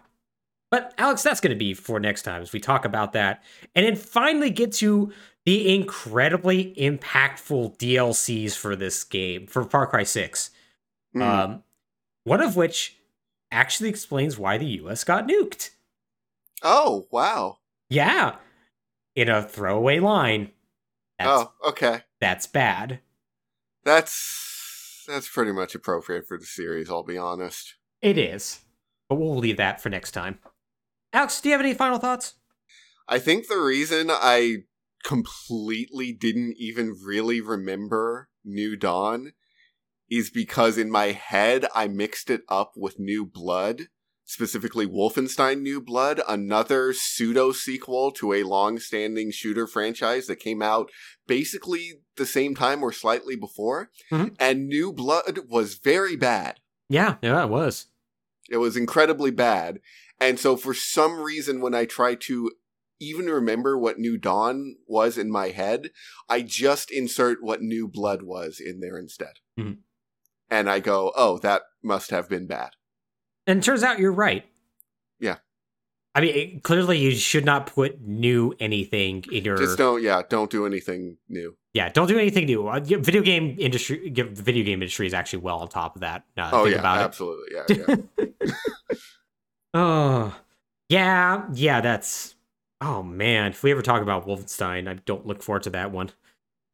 But Alex, that's going to be for next time as we talk about that and then finally get to the incredibly impactful DLCs for this game for Far Cry 6. Mm. Um one of which actually explains why the US got nuked. oh, wow. Yeah. In a throwaway line. That's oh, okay. that's bad. That's that's pretty much appropriate for the series, I'll be honest. It is. but we'll leave that for next time. Alex, do you have any final thoughts? I think the reason I completely didn't even really remember New Dawn is because in my head I mixed it up with New Blood, specifically Wolfenstein New Blood, another pseudo sequel to a long standing shooter franchise that came out basically the same time or slightly before. Mhm. And New Blood was very bad. Yeah, yeah, it was. It was incredibly bad. And so for some reason when I try to even remember what New Dawn was in my head, I just insert what New Blood was in there instead. Mhm. And I go, "Oh, that must have been bad." And it turns out you're right. Yeah. I mean, it- clearly you should not put new anything in your. Just don't yeah, don't do anything new. yeah, don't do anything new. Uh, Video game industry, video game industry is actually well on top of that. I oh think yeah, about it. absolutely. Yeah, yeah. Oh, yeah, yeah. That's. Oh man, if we ever talk about Wolfenstein, I don't look forward to that one.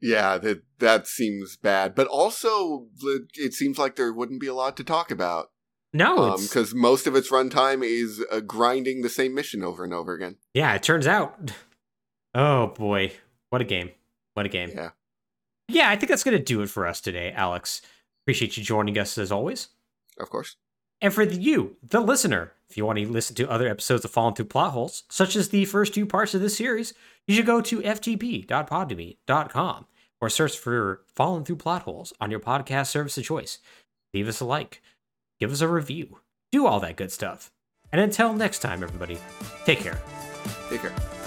yeah, that that seems bad. But also it seems like there wouldn't be a lot to talk about. No, Um, because most of its runtime is uh, grinding the same mission over and over again. yeah. It turns out. Oh boy, what a game! What a game! Yeah. Yeah, I think that's gonna do it for us today, Alex. Appreciate you joining us as always. Of course. And for you, the listener, if you want to listen to other episodes of Falling Through Plot Holes, such as the first two parts of this series, you should go to ftp.podme.com or search for Falling Through Plot Holes on your podcast service of choice. Leave us a like, give us a review, do all that good stuff. And until next time, everybody, take care. Take care.